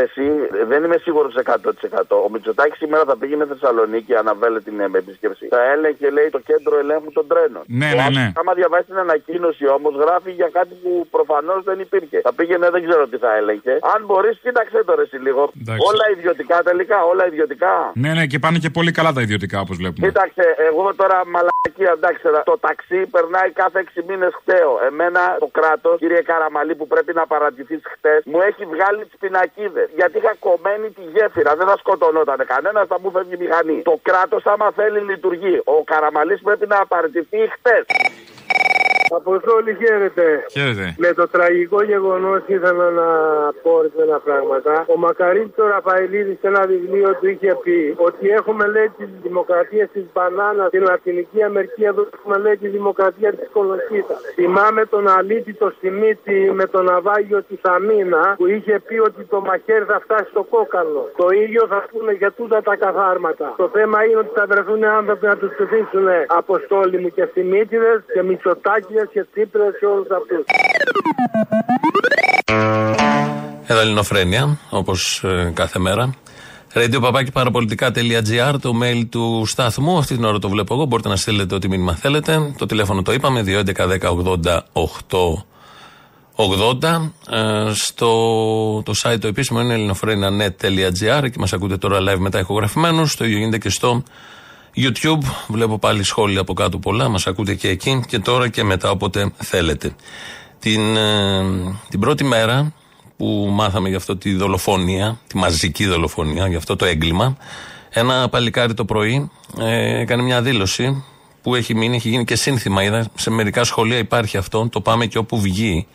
Ρε, εσύ, δεν είμαι σίγουρος 100%. Ο Μητσοτάκης σήμερα θα πήγαινε Θεσσαλονίκη, αναβέλε την επίσκεψη. Θα έλεγε, λέει, το κέντρο ελέγχου των τρένων. Ναι, ναι, ναι. Άμα διαβάσει την ανακοίνωση όμως, γράφει για κάτι που προφανώς δεν υπήρχε. Θα πήγαινε, δεν ξέρω τι θα έλεγε. Αν μπορείς, κοίταξε το ρε, εσύ λίγο. Εντάξει. Όλα ιδιωτικά τελικά, όλα ιδιωτικά. Ναι, ναι, και πάνε και πολύ καλά τα ιδιωτικά όπως βλέπουμε. Κοίταξε, εγώ τώρα μαλακία, εντάξει, το ταξί περνάει κάθε 6 μήνες χταίο. Εμένα το κράτος, κύριε Καραμαλή, που πρέπει να παρατηθείς χτες, μου έχει βγάλει τις πινακίδες. Γιατί είχα κομμένη τη γέφυρα, δεν θα σκοτωνόταν κανένας, θα μου φεύγει η μηχανή. Το κράτος, άμα θέλει, λειτουργεί. Ο Καραμαλής πρέπει να παρατηθεί χτε. Αποστόλη, χαίρετε. Χαίρετε. Με το τραγικό γεγονός ήθελα να πω ορισμένα πράγματα. Ο Μακαρίτης ο Ραφαηλίδης σε ένα βιβλίο του είχε πει ότι έχουμε λέει τη δημοκρατία της μπανάνας στην Λατινική Αμερική, εδώ έχουμε λέει τη δημοκρατία της κολοσσίτα. Θυμάμαι τον Αλίτη το Σιμίτη με το ναυάγιο τη Αμίνα που είχε πει ότι το μαχαίρι θα φτάσει στο κόκαλο. Το ίδιο θα πούνε για τούτα τα καθάρματα. Το θέμα είναι ότι θα βρεθούν άνθρωποι να τους ψηφίσουν Αποστόλη μου και Σιμίτιδες και Μητσοτάκηδε και Τσίπρε και όλους αυτούς. Εδώ Ελληνοφρένια, όπως κάθε μέρα. Radio το mail του σταθμού. Αυτή την ώρα το βλέπω εγώ. Μπορείτε να στείλετε ό,τι μήνυμα θέλετε. Το τηλέφωνο το είπαμε, 2.11.10.80.8 80. Ε, στο το site το επίσημο είναι ελληνοφρένια.net.gr και μας ακούτε τώρα live μετά ηχογραφημένους. Το ίδιο γίνεται και στο YouTube. Βλέπω πάλι σχόλια από κάτω πολλά. Μας ακούτε και εκεί και τώρα και μετά όποτε θέλετε. Την, ε, την πρώτη μέρα που μάθαμε για αυτό τη δολοφονία, τη μαζική δολοφονία, για αυτό το έγκλημα, ένα παλικάρι το πρωί ε, έκανε μια δήλωση που έχει μείνει, έχει γίνει και σύνθημα. Είδα σε μερικά σχολεία υπάρχει αυτό, το πάμε και όπου βγει.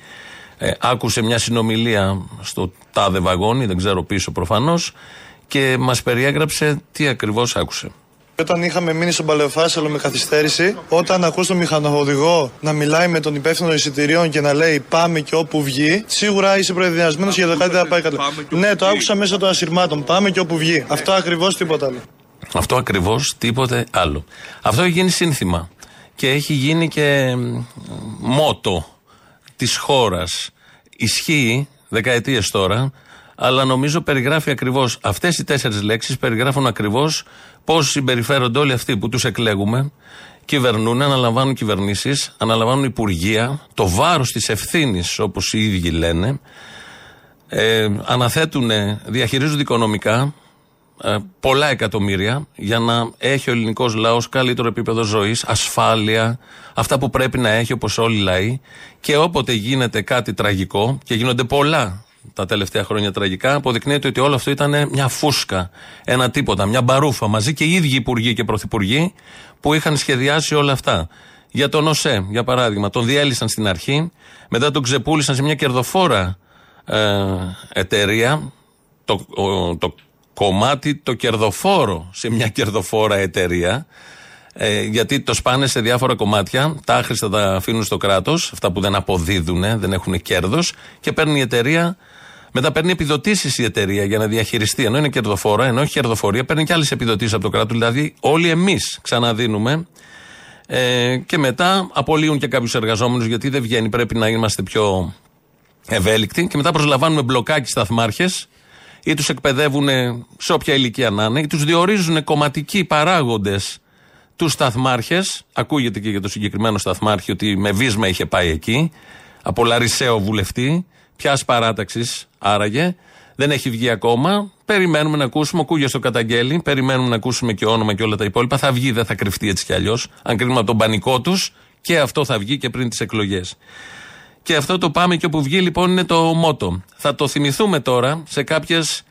Ε, άκουσε μια συνομιλία στο τάδε βαγόνι, δεν ξέρω πίσω προφανώς, και μας περιέγραψε τι ακριβώς άκουσε. Όταν είχαμε μείνει στον Παλαιοφάσαλο με καθυστέρηση, όταν ακούς τον μηχανοδηγό να μιλάει με τον υπεύθυνο εισιτηρίων και να λέει Πάμε και όπου βγει, σίγουρα είσαι προεδριασμένο για το κάτι δεν θα πάει καλά. Ναι, το άκουσα μέσα των ασυρμάτων. Πάμε και όπου βγει. Αυτό ακριβώς τίποτα άλλο. Αυτό ακριβώς τίποτε άλλο. Αυτό έχει γίνει σύνθημα. Και έχει γίνει και μότο της χώρας. Ισχύει δεκαετίες τώρα, αλλά νομίζω περιγράφει ακριβώς αυτές οι τέσσερις λέξεις, περιγράφουν ακριβώς πώς συμπεριφέρονται όλοι αυτοί που τους εκλέγουμε, κυβερνούν, αναλαμβάνουν κυβερνήσεις, αναλαμβάνουν υπουργεία, το βάρος της ευθύνης, όπως οι ίδιοι λένε, ε, αναθέτουν, διαχειρίζονται οικονομικά ε, πολλά εκατομμύρια για να έχει ο ελληνικός λαός καλύτερο επίπεδο ζωής, ασφάλεια, αυτά που πρέπει να έχει όπως όλοι οι λαοί. Και όποτε γίνεται κάτι τραγικό, και γίνονται πολλά τα τελευταία χρόνια τραγικά, αποδεικνύεται ότι όλο αυτό ήταν μια φούσκα, ένα τίποτα, μια μπαρούφα μαζί και οι ίδιοι υπουργοί και πρωθυπουργοί που είχαν σχεδιάσει όλα αυτά. Για τον ΟΣΕ, για παράδειγμα, τον διέλυσαν στην αρχή, μετά τον ξεπούλησαν σε μια κερδοφόρα ε, εταιρεία, το, το κομμάτι το κερδοφόρο σε μια κερδοφόρα εταιρεία, ε, γιατί το σπάνε σε διάφορα κομμάτια, τα άχρηστα τα αφήνουν στο κράτος, αυτά που δεν αποδίδουν, δεν έχουν κέρδος, και παίρνει η εταιρεία μετά παίρνει επιδοτήσεις η εταιρεία για να διαχειριστεί. Ενώ είναι κερδοφόρα, ενώ έχει κερδοφορία, παίρνει και άλλες επιδοτήσεις από το κράτος. Δηλαδή, όλοι εμείς ξαναδίνουμε. Ε, και μετά απολύουν και κάποιους εργαζόμενους γιατί δεν βγαίνει. Πρέπει να είμαστε πιο ευέλικτοι. Και μετά προσλαμβάνουμε μπλοκάκι σταθμάρχε ή τους εκπαιδεύουν σε όποια ηλικία να είναι ή τους διορίζουν κομματικοί παράγοντες τους σταθμάρχες. Ακούγεται και για το συγκεκριμένο σταθμάρχη ότι με βίσμα είχε πάει εκεί. Από Λαρισαίο βουλευτή. Ποια παράταξη άραγε. Δεν έχει βγει ακόμα. Περιμένουμε να ακούσουμε. Ο Κούγια το καταγγέλει. Περιμένουμε να ακούσουμε και όνομα και όλα τα υπόλοιπα. Θα βγει, δεν θα κρυφτεί έτσι κι αλλιώς. Αν κρίνουμε από τον πανικό τους, και αυτό θα βγει και πριν τις εκλογές. Και αυτό το πάμε και όπου βγει λοιπόν είναι το μότο. Θα το θυμηθούμε τώρα σε κάποιες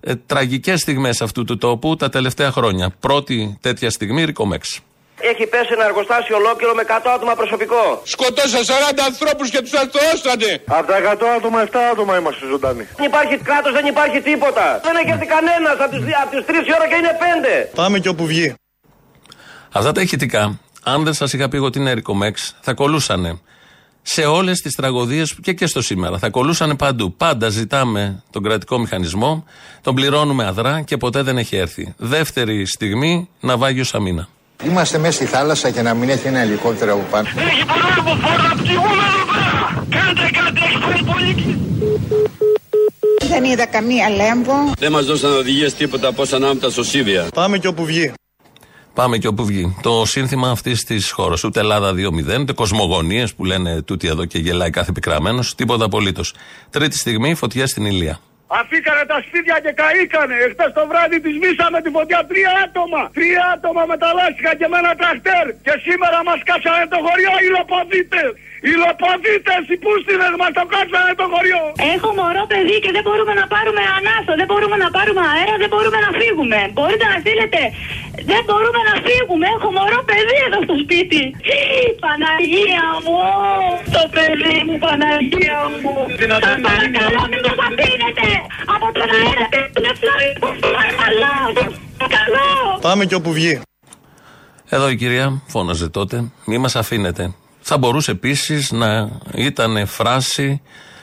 ε, τραγικές στιγμές αυτού του τόπου τα τελευταία χρόνια. Πρώτη τέτοια στιγμή, Ρικομέξ. Έχει πέσει ένα εργοστάσιο ολόκληρο με 100 άτομα προσωπικό. Σκοτώσα 40 ανθρώπους και τους αρθρώσανε. Από τα 100 άτομα, 7 άτομα είμαστε ζωντανοί. Δεν υπάρχει κράτος, δεν υπάρχει τίποτα. Δεν έχει έρθει κανένας από τις 3 η ώρα και είναι 5. Πάμε και όπου βγει. Αυτά τα ηχητικά, αν δεν σας είχα πει εγώ ότι είναι Ρικομέξ, θα κολούσανε σε όλες τις τραγωδίες και και στο σήμερα. Θα κολούσανε παντού. Πάντα ζητάμε τον κρατικό μηχανισμό, τον πληρώνουμε αδρά και ποτέ δεν έχει έρθει. Δεύτερη στιγμή, ναυάγιο Σαμίνα. Είμαστε μέσα στη θάλασσα και να μην έχει ένα ελικόπτερο από πάνω. Έχει πολλά από φόρα από τη εδώ πέρα. Κάντε κάτι, έχεις πάει πολύ. Δεν είδα καμία λέμβο. Δεν μας δώσαν οδηγίες τίποτα από όσα ανάμεσα στο Σίδια. Πάμε και όπου βγει. Πάμε και όπου βγει. Το σύνθημα αυτής της χώρας. Ούτε Ελλάδα 2-0, ούτε κοσμογονίες που λένε τούτη εδώ και γελάει κάθε πικραμένος. Τίποτα απολύτως. Τρίτη στιγμή, φωτιά στην Ηλία. Αφήκανε τα σπίτια και καήκανε. Εχθές το βράδυ της μίσαμε τη φωτιά τρία άτομα. Τρία άτομα μεταλλάστηκαν και με ένα τραχτέρ. Και σήμερα μας κάτσανε το χωριό οι λοποδίτες. Οι λοποδίτες, οι πούστιδε μας το κάτσανε το χωριό. Έχω μωρό παιδί και δεν μπορούμε να πάρουμε ανάσο, δεν μπορούμε να πάρουμε αέρα, δεν μπορούμε να φύγουμε. Μπορείτε να στείλετε. Δεν μπορούμε να φύγουμε. Έχω μωρό παιδί εδώ στο σπίτι. Παναγία μου, το παιδί μου, Παναγία μου. Σα παρακαλώ, μην το αφήνετε από τον αέρα και τον εφλάρι που παρακαλώ. Καλό. Πάμε και όπου βγει. Εδώ η κυρία φώναζε τότε, μη μας αφήνετε. Θα μπορούσε επίσης να ήταν φράση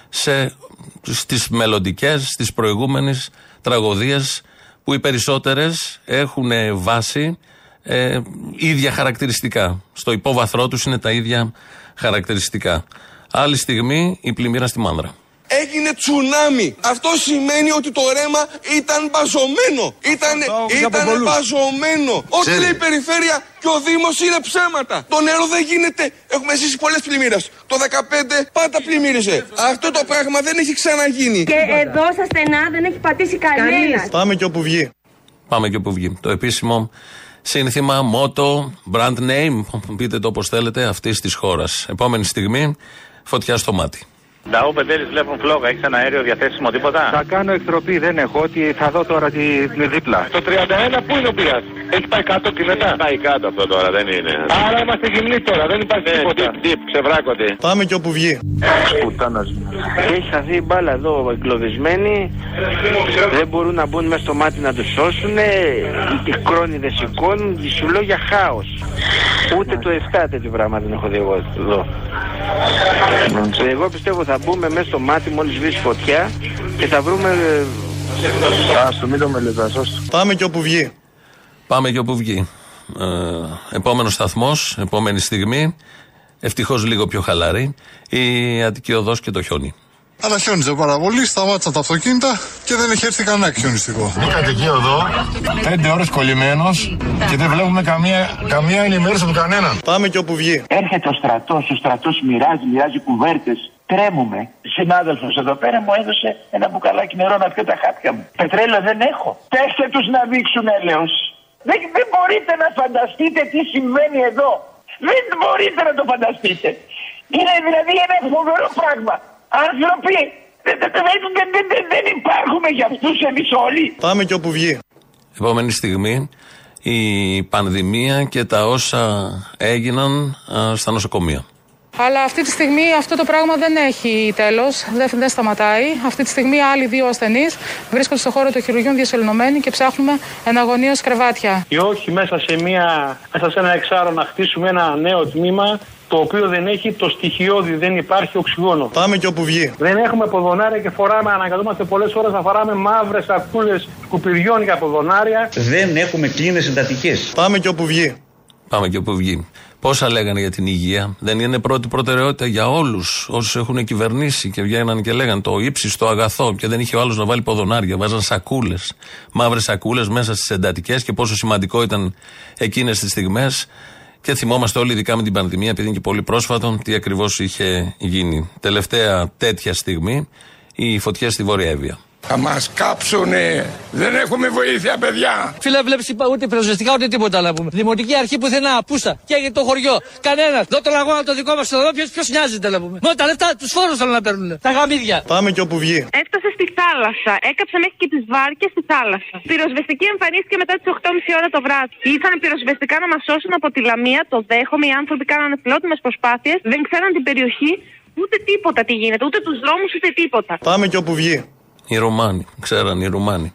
σε, στις μελλοντικές, στις προηγούμενες τραγωδίες που οι περισσότερες έχουν βάση ε, ίδια χαρακτηριστικά. Στο υπόβαθρό τους είναι τα ίδια χαρακτηριστικά. Άλλη στιγμή η πλημμύρα στη Μάνδρα έγινε τσουνάμι. Αυτό σημαίνει ότι το ρέμα ήταν μπαζωμένο. Ήταν, ήταν μπαζωμένο. Ό,τι λέει η περιφέρεια και ο Δήμος είναι ψέματα. Το νερό δεν γίνεται. Έχουμε ζήσει πολλές πλημμύρες. Το 15 πάντα πλημμύριζε. Αυτό το πράγμα δεν έχει ξαναγίνει. Και εδώ στα στενά δεν έχει πατήσει κανένας. Πάμε και όπου βγει. Πάμε και όπου βγει. Το επίσημο σύνθημα, μότο, brand name, πείτε το όπως θέλετε, αυτής της χώρας. Επόμενη στιγμή, φωτιά στο μάτι. Νταού Πεντέλης βλέπουν φλόγα, έχεις ένα αέριο διαθέσιμο τίποτα; Θα κάνω εκτροπή, δεν έχω. Ότι θα δω τώρα τη, τη δίπλα. Το 31 πού είναι ο πειρά. Έχει πάει κάτω τη μετά; Πάει κάτω αυτό τώρα, δεν είναι. Άρα είμαστε γυμνοί τώρα, δεν υπάρχει ναι, τίποτα. Τύπ, τύπ, ξεβράκονται. Πάμε και όπου βγει. Πουτάνα Και έχεις χαθεί η μπάλα εδώ εγκλωβισμένη. Δεν μπορούν να μπουν μέσα στο μάτι να τους σώσουν. Οι κρόνιδε σηκώνουν. Σου λέω για χάος. Ούτε το 7 τέτοιο πράγμα δεν έχω δει εγώ εδώ. Εγώ πιστεύω θα μπούμε μέσα στο μάτι μόλις βρεις φωτιά και θα βρούμε... Άστο, μην το Πάμε και όπου βγει. Πάμε και όπου βγει. Ε, επόμενος σταθμός, επόμενη στιγμή. Ευτυχώς λίγο πιο χαλαρή. Η Αττική Οδός και το χιόνι. Αλλά χιόνιζε πάρα πολύ, σταμάτησαν τα αυτοκίνητα και δεν έχει έρθει κανένα χιονιστικό. Είναι κατοικεί εδώ, πέντε ώρες κολλημένος και δεν βλέπουμε καμία, καμία ενημέρωση από κανέναν. Πάμε και όπου βγει. Έρχεται ο στρατός, ο στρατός μοιράζει, μοιράζει κουβέρτες. Τρέμουμε. Συνάδελφος εδώ πέρα μου έδωσε ένα μπουκαλάκι νερό να πιω τα χάπια μου. Πετρέλαιο δεν έχω. Πέστε τους να δείξουν έλεος. Δεν, δεν μπορείτε να φανταστείτε τι συμβαίνει εδώ. Δεν μπορείτε να το φανταστείτε. Είναι δηλαδή ένα φοβερό πράγμα. Άνθρωποι δεν, δεν, δεν, δεν, δεν υπάρχουμε για αυτούς εμείς όλοι. Πάμε και όπου βγει. Επόμενη στιγμή η πανδημία και τα όσα έγιναν α, στα νοσοκομεία. Αλλά αυτή τη στιγμή αυτό το πράγμα δεν έχει τέλος, δεν, δεν σταματάει. Αυτή τη στιγμή άλλοι δύο ασθενείς βρίσκονται στο χώρο των χειρουργείων διασωληνωμένοι και ψάχνουμε εναγωνίω κρεβάτια. Και όχι μέσα σε, μια, μέσα σε ένα εξάρο να χτίσουμε ένα νέο τμήμα το οποίο δεν έχει το στοιχειώδη, δεν υπάρχει οξυγόνο. Πάμε και όπου βγει. Δεν έχουμε ποδονάρια και φοράμε, αναγκαζόμαστε πολλές ώρες να φοράμε μαύρες σακούλε σκουπιδιών για ποδονάρια. Δεν έχουμε κλίνες εντατικέ. Πάμε και όπου βγει. Πάμε και όπου βγει. Πόσα λέγανε για την υγεία. Δεν είναι πρώτη προτεραιότητα για όλους όσους έχουν κυβερνήσει και βγαίναν και λέγανε το ύψιστο αγαθό και δεν είχε ο άλλος να βάλει ποδονάρια. Βάζαν σακούλες, μαύρες σακούλες μέσα στις εντατικές και πόσο σημαντικό ήταν εκείνες τις στιγμές. Και θυμόμαστε όλοι, ειδικά με την πανδημία, επειδή είναι και πολύ πρόσφατο, τι ακριβώς είχε γίνει. Τελευταία τέτοια στιγμή, η φωτιά στη Βόρεια Εύβοια. Θα μας κάψουνε. Δεν έχουμε βοήθεια, παιδιά. Φίλε, βλέπεις ούτε πυροσβεστικά ούτε τίποτα να πούμε. Δημοτική αρχή πουθενά, πούστα. Και έγινε το χωριό. Κανένας. Δω τον αγώνα το δικό μας εδώ, ποιος νοιάζεται να πούμε. Μόνο τα λεφτά, τους φόρους θέλουν να παίρνουν. Τα γαμίδια. Πάμε και όπου βγει. Έφτασε στη θάλασσα. Έκαψε μέχρι και τις βάρκες στη θάλασσα. Πυροσβεστική εμφανίστηκε μετά τις 8.30 ώρα το βράδυ. Ήρθαν πυροσβεστικά να μας σώσουν από τη λαμία, το δέχομαι. Οι άνθρωποι κάνανε φιλότιμε προσπάθειες. Δεν ξέραν την περιοχή. Ούτε τίποτα τι γίνεται, ούτε τους δρόμους, ούτε τίποτα. Πάμε και όπου βγει. Οι Ρωμάνοι, ξέραν οι Ρουμάνοι.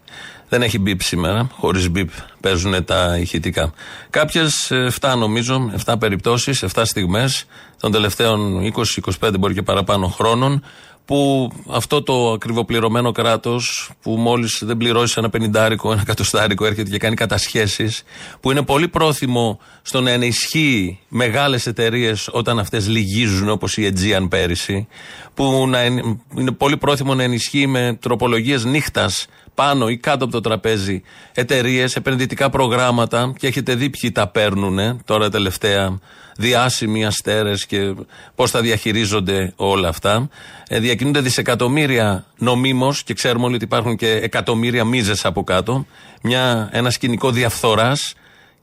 Δεν έχει μπίπ σήμερα, χωρίς μπίπ παίζουν τα ηχητικά. Κάποιες 7 νομίζω, 7 περιπτώσεις, 7 στιγμές των τελευταίων 20-25 μπορεί και παραπάνω χρόνων που αυτό το ακριβοπληρωμένο κράτος που μόλις δεν πληρώσει ένα πενιντάρικο, ένα κατοστάρικο έρχεται και κάνει κατασχέσεις, που είναι πολύ πρόθυμο στο να ενισχύει μεγάλες εταιρείες όταν αυτές λυγίζουν όπως η Aegean πέρυσι, που να είναι πολύ πρόθυμο να ενισχύει με τροπολογίες νύχτας πάνω ή κάτω από το τραπέζι εταιρείες, επενδυτικά προγράμματα και έχετε δει ποιοι τα παίρνουν τώρα τελευταία διάσημοι αστέρες και πώς θα διαχειρίζονται όλα αυτά. Ε, διακινούνται δισεκατομμύρια νομίμως και ξέρουμε όλοι ότι υπάρχουν και εκατομμύρια μίζες από κάτω. Μια, ένα σκηνικό διαφθοράς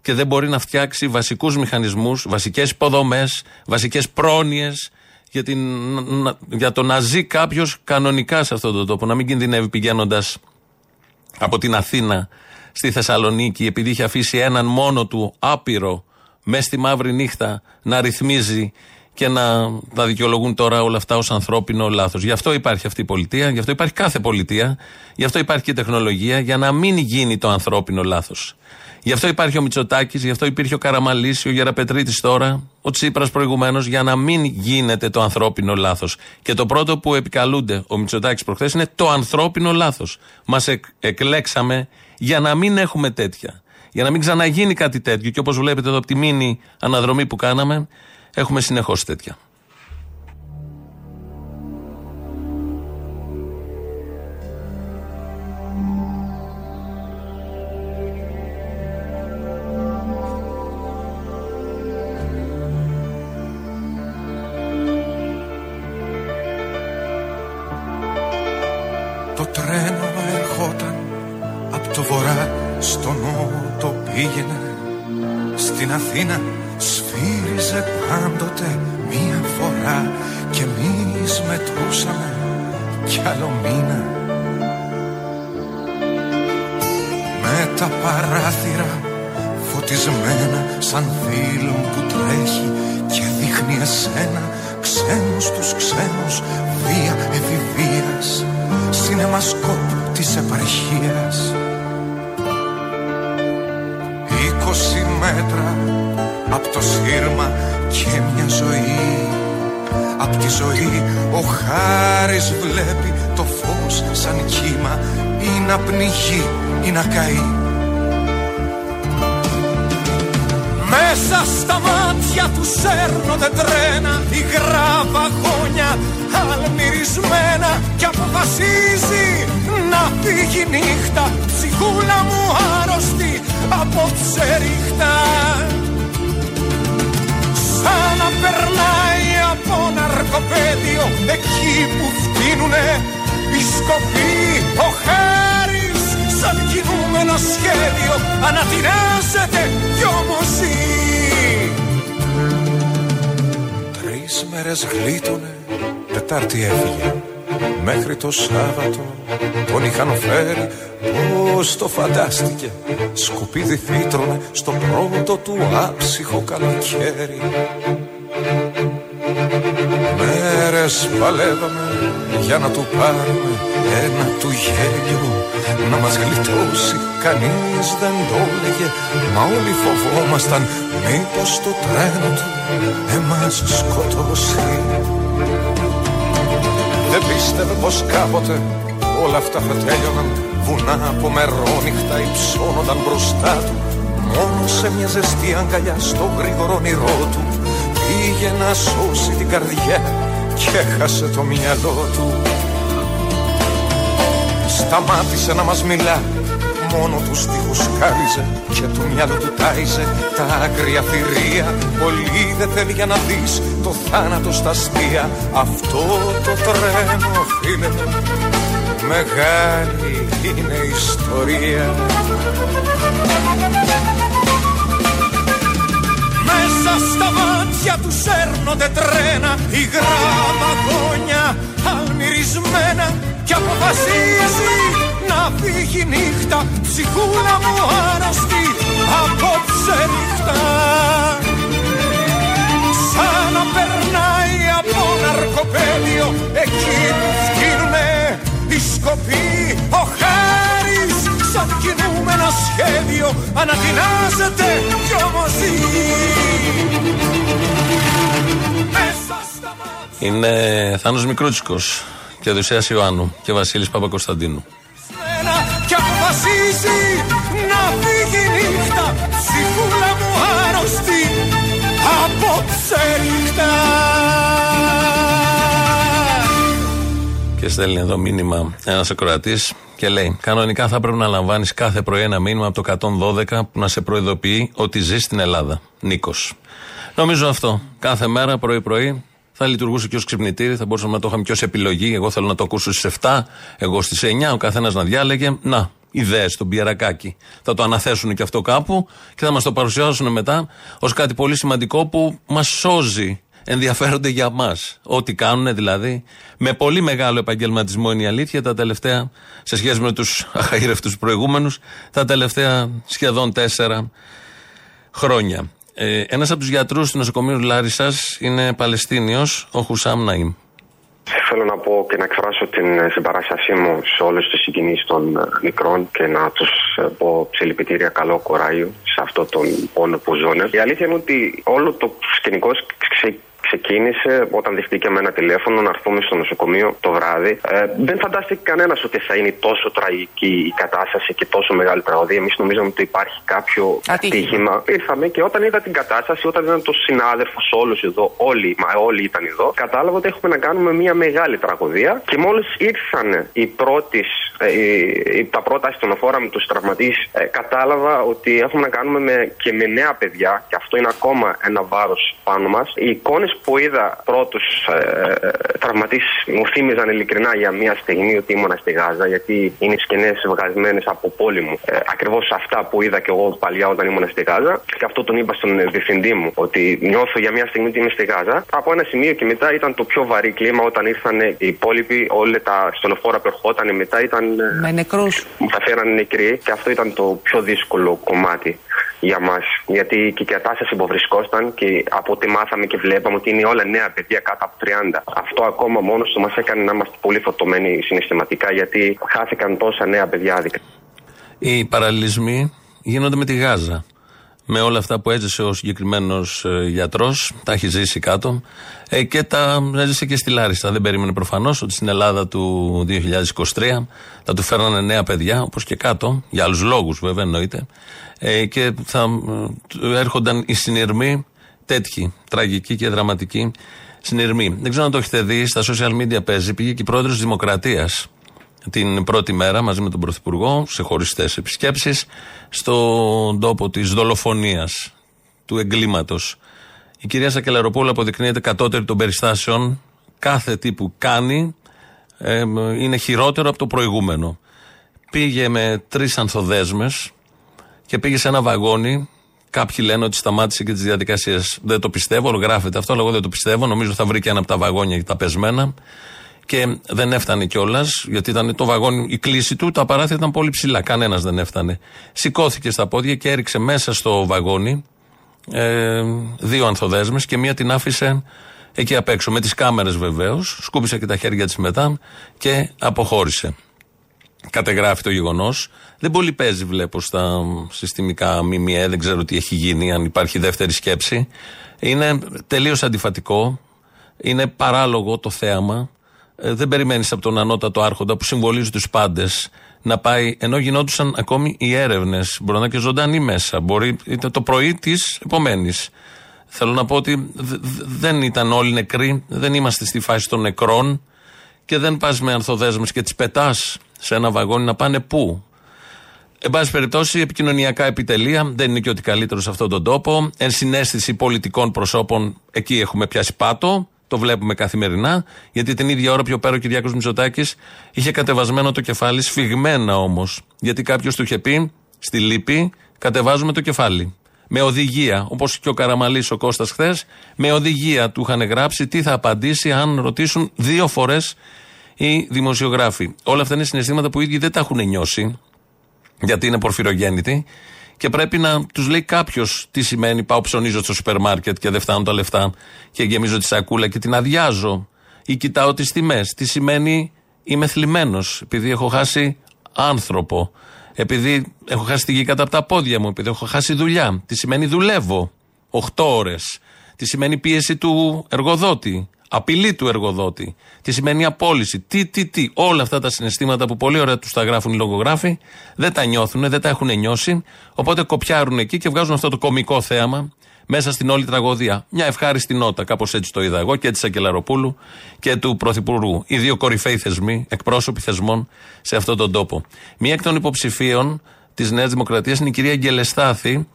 και δεν μπορεί να φτιάξει βασικούς μηχανισμούς, βασικές υποδομές, βασικές πρόνοιες για, για το να ζει κάποιος κανονικά σε αυτόν τον τόπο. Να μην κινδυνεύει πηγαίνοντας από την Αθήνα στη Θεσσαλονίκη επειδή είχε αφήσει έναν μόνο του άπειρο μες στη μαύρη νύχτα να ρυθμίζει και να τα δικαιολογούν τώρα όλα αυτά ως ανθρώπινο λάθος. Γι' αυτό υπάρχει αυτή η πολιτεία, γι' αυτό υπάρχει κάθε πολιτεία, γι' αυτό υπάρχει και τεχνολογία, για να μην γίνει το ανθρώπινο λάθος. Γι' αυτό υπάρχει ο Μητσοτάκης, γι' αυτό υπήρχε ο Καραμαλής, ο Γεραπετρίτης τώρα, ο Τσίπρας προηγουμένως, για να μην γίνεται το ανθρώπινο λάθος. Και το πρώτο που επικαλούνται ο Μητσοτάκης προχθές είναι το ανθρώπινο λάθος. Μας εκλέξαμε για να μην έχουμε τέτοια. Για να μην ξαναγίνει κάτι τέτοιο. Και όπως βλέπετε εδώ από τη μήνυ αναδρομή που κάναμε, έχουμε συνεχώς τέτοια. Φορά και εμείς μετρούσαμε κι άλλο μήνα. Με τα παράθυρα φωτισμένα σαν φίλων που τρέχει και δείχνει εσένα ξένους τους ξένους βία εφηβείας σινεμασκόπ της επαρχίας. Είκοσι μέτρα από το σύρμα και μια ζωή Απ' τη ζωή ο Χάρης βλέπει το φως σαν κύμα Ή να πνιγεί ή να καεί. Μέσα στα μάτια του σέρνονται τρένα Υγρά βαγόνια αλμυρισμένα Κι αποφασίζει να φύγει νύχτα Ψυχούλα μου άρρωστη από τσερίχτα Σαν να περνάει από ναρκοπέδιο Εκεί που φτύνουνε. Οι σκοποί Ο Χάρης σαν κινούμενο σχέδιο Ανατινάζεται κι όμως ζει Τρεις μέρες γλίτωνε, Τετάρτη έφυγε. Μέχρι το Σάββατο τον είχαν φέρει. Πώς το φαντάστηκε! Σκουπίδι φύτρωνε στο πρώτο του άψυχο καλοκαίρι Μέρες παλεύαμε για να του πάρουμε ένα του γέλιο Να μας γλιτώσει κανείς δεν το έλεγε Μα όλοι φοβόμασταν μήπως το τρένο του εμάς σκοτώσει Δεν πίστευε πως κάποτε όλα αυτά θα τέλειωναν Βουνά από μερόνυχτα υψώνονταν μπροστά του. Μόνο σε μια ζεστή αγκαλιά στο γρήγορο όνειρό του Πήγε να σώσει την καρδιά και έχασε το μυαλό του. Σταμάτησε να μας μιλά Μόνο τους στίχους χάριζε και του μυαλού του τάιζε. Τα άγρια θηρία Πολύ δεν θέλει για να δεις το θάνατο στα αστεία. Αυτό το τρένο φίλε Μεγάλη είναι η ιστορία Μέσα στα μάτια τους σέρνονται τρένα υγρά βαγόνια αλμυρισμένα και αποφασίζει να φύγει νύχτα ψυχούλα μου άρρωστη απόψε νύχτα. Σαν να περνάει από ναρκοπέδιο εκεί που σκύνουνε οι σκοποί ο Χάρης σαν κινούμενο σχέδιο ανατινάζεται κι όμως ζει μέσα στα μάτια Είναι Θάνος Μικρούτσικος και Οδυσσέας Ιωάννου και Βασίλης Παπακοσταντίνου. Και στέλνει εδώ μήνυμα ένας ακροατής και λέει: Κανονικά θα πρέπει να λαμβάνεις κάθε πρωί ένα μήνυμα από το 112 που να σε προειδοποιεί ότι ζει στην Ελλάδα. Νίκος. Νομίζω αυτό. Κάθε μέρα πρωί-πρωί θα λειτουργούσε και ως ξυπνητήρι, θα μπορούσαμε να το είχαμε και ως επιλογή. Εγώ θέλω να το ακούσω στις 7, εγώ στις 9, ο καθένας να διάλεγε. Να, ιδέες στον πιερακάκι. Θα το αναθέσουν και αυτό κάπου και θα μας το παρουσιάσουν μετά ως κάτι πολύ σημαντικό που μας σώζει. Ενδιαφέρονται για μας. Ό,τι κάνουν δηλαδή. Με πολύ μεγάλο επαγγελματισμό είναι η αλήθεια τα τελευταία, σε σχέση με τους αχαήρευτου προηγούμενους, τα τελευταία σχεδόν τέσσερα χρόνια. Ε, Ένας από τους γιατρούς του νοσοκομείου Λάρισας είναι Παλαιστίνιος, ο Χουσάμ Ναΐμ. Θέλω να πω και να εκφράσω την ε, συμπαράστασή μου σε όλου του συγκινήσει των ε, μικρών και να τους πω συλληπιτήρια καλό κοράγιο σε αυτό τον πόνο που ζουν. Η αλήθεια είναι ότι όλο το σκηνικό ξε- ξεκίνησε όταν δεχτήκαμε ένα τηλέφωνο να έρθουμε στο νοσοκομείο το βράδυ. Ε, δεν φαντάστηκε κανένας ότι θα είναι τόσο τραγική η κατάσταση και τόσο μεγάλη τραγωδία. Εμείς νομίζαμε ότι υπάρχει κάποιο ατύχημα. Ήρθαμε και όταν είδα την κατάσταση, όταν είδα τον συνάδελφο όλους εδώ, όλοι, μα όλοι ήταν εδώ, κατάλαβα ότι έχουμε να κάνουμε μια μεγάλη τραγωδία. Και μόλις ήρθαν οι πρώτες, ε, οι- οι- τα πρώτα αστυνοφόρα με τους τραυματίες, κατάλαβα ότι έχουμε να κάνουμε με, και με νέα παιδιά, και αυτό είναι ακόμα ένα βάρος πάνω μας. Οι εικόνες που είδα πρώτους ε, τραυματίε μου θύμιζαν ειλικρινά για μια στιγμή ότι ήμουνα στη Γάζα, γιατί είναι σκηνές βγασμένες από πόλεμο. Ε, Ακριβώς αυτά που είδα και εγώ παλιά όταν ήμουν στη Γάζα. Και αυτό τον είπα στον ε, διευθυντή μου, ότι νιώθω για μια στιγμή ότι είμαι στη Γάζα. Από ένα σημείο και μετά ήταν το πιο βαρύ κλίμα όταν ήρθαν οι υπόλοιποι, όλα τα στολοφόρα που ερχόταν μετά ήταν. ε, Με νεκρούς. τα φέρανε νεκροί και αυτό ήταν το πιο δύσκολο κομμάτι για μας. Γιατί και η κατάσταση που βρισκόταν και από ό,τι μάθαμε και βλέπαμε ότι είναι όλα νέα παιδιά κάτω από 30. Αυτό ακόμα μόνος του μας έκανε να είμαστε πολύ φορτωμένοι συναισθηματικά γιατί χάθηκαν τόσα νέα παιδιά άδικα. Οι παραλληλισμοί γίνονται με τη Γάζα. Με όλα αυτά που έζησε ο συγκεκριμένος γιατρός, τα έχει ζήσει κάτω ε, και τα έζησε και στη Λάρισσα. Δεν περίμενε προφανώς ότι στην Ελλάδα του 2023 θα του φέρνανε νέα παιδιά, όπως και κάτω, για άλλους λόγους βέβαια εννοείται, ε, και θα ε, έρχονταν οι συνειρμοί τέτοιοι, τραγικοί και δραματικοί συνειρμοί. Δεν ξέρω αν το έχετε δει, στα social media παίζει, πήγε και η πρόεδρος της Δημοκρατίας την πρώτη μέρα μαζί με τον Πρωθυπουργό σε χωριστές επισκέψεις στον τόπο της δολοφονίας του εγκλήματος. Η κυρία Σακελαροπούλου αποδεικνύεται κατώτερη των περιστάσεων. Κάθε τι που κάνει ε, είναι χειρότερο από το προηγούμενο. Πήγε με τρεις ανθοδέσμες και πήγε σε ένα βαγόνι. Κάποιοι λένε ότι σταμάτησε και τις διαδικασίες. Δεν το πιστεύω, γράφεται αυτό, αλλά εγώ δεν το πιστεύω. Νομίζω θα βρει και ένα από τα βαγόνια τα πεσμένα. Και δεν έφτανε κιόλας, γιατί ήταν το βαγόνι, η κλίση του, τα παράθυρα ήταν πολύ ψηλά. Κανένας δεν έφτανε. Σηκώθηκε στα πόδια και έριξε μέσα στο βαγόνι ε, δύο ανθοδέσμες και μία την άφησε εκεί απ' έξω. Με τις κάμερες βεβαίως. Σκούπισε και τα χέρια της μετά και αποχώρησε. Κατεγράφει το γεγονός. Δεν πολύ παίζει, βλέπω, στα συστημικά ΜΜΕ. Δεν ξέρω τι έχει γίνει, αν υπάρχει δεύτερη σκέψη. Είναι τελείως αντιφατικό. Είναι παράλογο το θέαμα. Ε, δεν περιμένεις από τον ανώτατο άρχοντα που συμβολίζει τους πάντες να πάει, ενώ γινόντουσαν ακόμη οι έρευνες. Μπορεί να είναι και ζωντανή μέσα. Μπορεί ήταν το πρωί της επομένης. Θέλω να πω ότι δ- δ- δεν ήταν όλοι νεκροί, δεν είμαστε στη φάση των νεκρών και δεν πας με ανθοδέσμες και τις πετάς σε ένα βαγόνι να πάνε πού. Εν πάση περιπτώσει, επικοινωνιακά επιτελεία δεν είναι και ότι καλύτερο σε αυτόν τον τόπο. Ενσυναίσθηση πολιτικών προσώπων, εκεί έχουμε πιάσει πάτο. Το βλέπουμε καθημερινά, γιατί την ίδια ώρα πιο πέρα ο Κυριάκος Μητσοτάκης είχε κατεβασμένο το κεφάλι, σφιγμένα όμως. Γιατί κάποιος του είχε πει, στη λύπη, κατεβάζουμε το κεφάλι. Με οδηγία, όπως και ο Καραμαλής ο Κώστας χθες, με οδηγία του είχαν γράψει τι θα απαντήσει αν ρωτήσουν δύο φορές οι δημοσιογράφοι. Όλα αυτά είναι συναισθήματα που οι ίδιοι δεν τα έχουν νιώσει, γιατί είναι πορφυρογέννητοι και πρέπει να τους λέει κάποιος τι σημαίνει πάω ψωνίζω στο σούπερ μάρκετ και δεν φτάνουν τα λεφτά και γεμίζω τη σακούλα και την αδειάζω ή κοιτάω τις τιμές. Τι σημαίνει είμαι θλιμμένος επειδή έχω χάσει άνθρωπο, επειδή έχω χάσει τη γη κατά από τα πόδια μου, επειδή έχω χάσει δουλειά. Τι σημαίνει δουλεύω 8 ώρες. Τι σημαίνει πίεση του εργοδότη. Απειλή του εργοδότη. Τι σημαίνει απόλυση. Τι, τι, τι. Όλα αυτά τα συναισθήματα που πολύ ωραία τους τα γράφουν οι λογογράφοι δεν τα νιώθουν, δεν τα έχουν νιώσει. Οπότε κοπιάρουν εκεί και βγάζουν αυτό το κομικό θέαμα μέσα στην όλη τραγωδία. Μια ευχάριστη νότα. Κάπως έτσι το είδα εγώ και της Ακελαροπούλου και του Πρωθυπουργού. Οι δύο κορυφαίοι θεσμοί, εκπρόσωποι θεσμών σε αυτόν τον τόπο. Μία εκ των υποψηφίων της Νέας Δημοκρατίας είναι η κυρία Γκελεστάθη,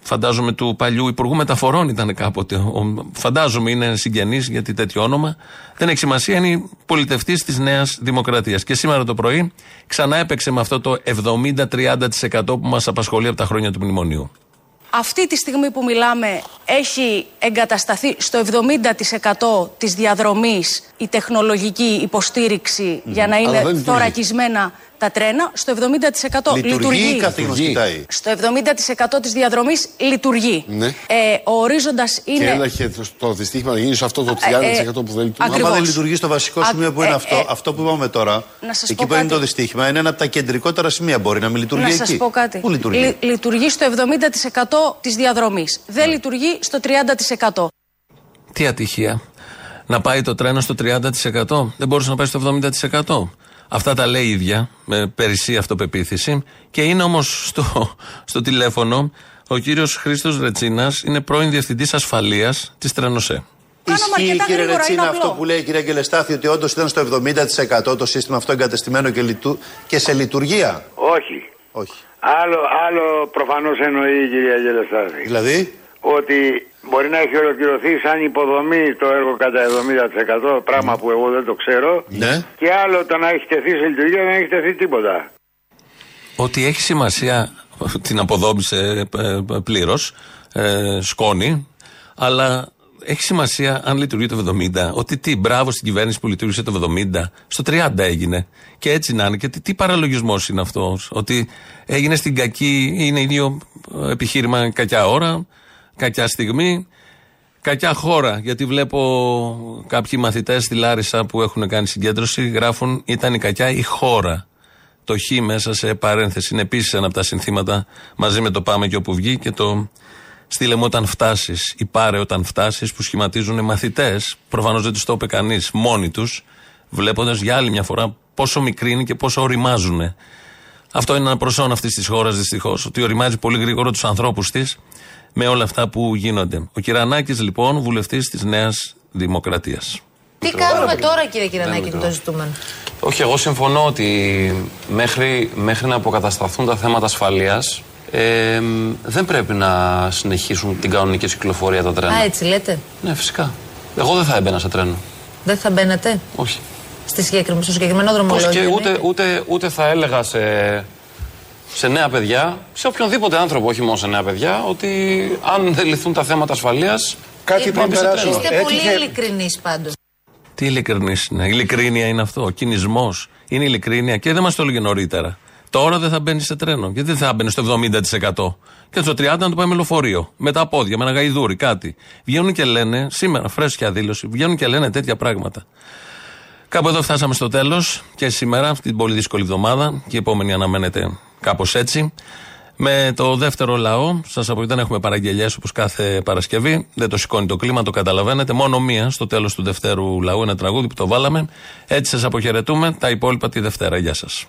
φαντάζομαι του παλιού Υπουργού Μεταφορών ήταν κάποτε. Ο, φαντάζομαι είναι συγγενής γιατί τέτοιο όνομα. Δεν έχει σημασία, είναι πολιτευτής της Νέας Δημοκρατίας. Και σήμερα το πρωί ξανά έπαιξε με αυτό το 70-30% που μας απασχολεί από τα χρόνια του μνημονίου. Αυτή τη στιγμή που μιλάμε έχει εγκατασταθεί στο 70% της διαδρομής η τεχνολογική υποστήριξη για να Αλλά είναι δεν λειτουργεί. θωρακισμένα τα τρένα. Στο 70% Λειτουργεί λειτουργεί. ή καθώς κοιτάει. Στο 70% της διαδρομής λειτουργεί. Ναι. Ε, ο ορίζοντας Και είναι... έλαχε το, το δυστύχημα να γίνει σε αυτό το 30% Ε, ε, που δεν λειτουργεί. ακριβώς. Άμα δεν λειτουργεί στο βασικό Α- σημείο που είναι ε, αυτό, ε, αυτό που είπαμε τώρα, να σας εκεί πω που είναι κάτι. το δυστύχημα, είναι ένα από τα κεντρικότερα σημεία. Μπορεί να μην λειτουργεί να εκεί. σας πω κάτι. Πού λειτουργεί; Λει- λειτουργεί στο 70% της διαδρομής. Δεν Ναι. λειτουργεί στο 30%. Τι ατυχία. Να πάει το τρένο στο 30%. Δεν μπορούσε να πάει στο 70%. Αυτά τα λέει η ίδια, με περισσή αυτοπεποίθηση. Και είναι όμως στο, στο τηλέφωνο ο κύριος Χρήστος Ρετσίνας, είναι πρώην διευθυντής ασφαλείας της Τρενοσέ. Ισχύει, αρκετά κύριε γρήγορα, Ρετσίνα, είναι αυτό απλό. που λέει η κυρία Γκελεστάθη, ότι όντως ήταν στο 70% το σύστημα αυτό εγκατεστημένο και, λειτου... και σε λειτουργία; Όχι. Όχι. Άλλο, άλλο προφανώς εννοεί η κυρία Γελεστάδη. Δηλαδή, Ότι μπορεί να έχει ολοκληρωθεί σαν υποδομή το έργο κατά 70% πράγμα που εγώ δεν το ξέρω. ναι. Και άλλο το να έχει τεθεί σε λειτουργία δεν έχει τεθεί τίποτα. Ότι έχει σημασία, την αποδόμησε πλήρως, ε, σκόνη, αλλά έχει σημασία αν λειτουργεί το 70. Ότι τι, μπράβο στην κυβέρνηση που λειτουργήσε το 70. Στο 30 έγινε. Και έτσι να είναι. Και τι, τι παραλογισμός είναι αυτός. Ότι έγινε στην κακή, είναι ίδιο επιχείρημα κακιά ώρα, κακιά στιγμή. Κακιά χώρα, γιατί βλέπω κάποιοι μαθητές στη Λάρισα που έχουν κάνει συγκέντρωση γράφουν ήταν η κακιά η χώρα. Το χ μέσα σε παρένθεση είναι επίσης ένα από τα συνθήματα μαζί με το πάμε και όπου βγει και το στείλε μου όταν φτάσεις ή πάρε όταν φτάσεις που σχηματίζουν μαθητές. Προφανώς δεν τους το είπε κανείς μόνοι τους, βλέποντας για άλλη μια φορά πόσο μικροί είναι και πόσο οριμάζουν. Αυτό είναι ένα προσόν αυτής της χώρας δυστυχώς. Ότι οριμάζει πολύ γρήγορα τους ανθρώπους της με όλα αυτά που γίνονται. Ο Κυρανάκης λοιπόν, βουλευτής της Νέας Δημοκρατίας. Τι κάνουμε τώρα, κύριε Κυρανάκη, που το ζητούμε; Όχι, εγώ συμφωνώ ότι μέχρι, μέχρι να αποκατασταθούν τα θέματα ασφαλείας ε, δεν πρέπει να συνεχίσουν την κανονική κυκλοφορία τα τρένα. Α, έτσι λέτε; Ναι, φυσικά. Εγώ δεν θα έμπαινα σε τρένο. Δεν θα μπαίνετε Όχι. στη συγκεκρι- στο συγκεκριμένο Πώς δρομολόγιο. και ναι. ούτε, ούτε, ούτε θα έλεγα σε, σε νέα παιδιά, σε οποιονδήποτε άνθρωπο, όχι μόνο σε νέα παιδιά, ότι αν δεν λυθούν τα θέματα ασφαλείας Κάτι πρέπει να Είστε πολύ ειλικρινείς πάντως. Τι ειλικρινή είναι. Ειλικρίνεια είναι αυτό. Ο κινησμός είναι ειλικρίνεια και δεν μας το έλεγε νωρίτερα. Τώρα δεν θα μπαίνει σε τρένο. Γιατί δεν θα μπαίνει στο 70%. Και στο 30% να το πάει με λεωφορείο. Με τα πόδια, με ένα γαϊδούρι, κάτι. Βγαίνουν και λένε, σήμερα, φρέσκια δήλωση, βγαίνουν και λένε τέτοια πράγματα. Κάπου εδώ φτάσαμε στο τέλος και σήμερα, αυτή την πολύ δύσκολη εβδομάδα, και η επόμενη αναμένεται κάπως έτσι. Με το δεύτερο λαό, σας πω ότι δεν έχουμε παραγγελίε όπως κάθε Παρασκευή. Δεν το σηκώνει το κλίμα, το καταλαβαίνετε. Μόνο μία στο τέλος του δευτέρου λαού, ένα τραγούδι που το βάλαμε. Έτσι σας αποχαιρετούμε. Τα υπόλοιπα τη Δευτέρα. Γεια σας.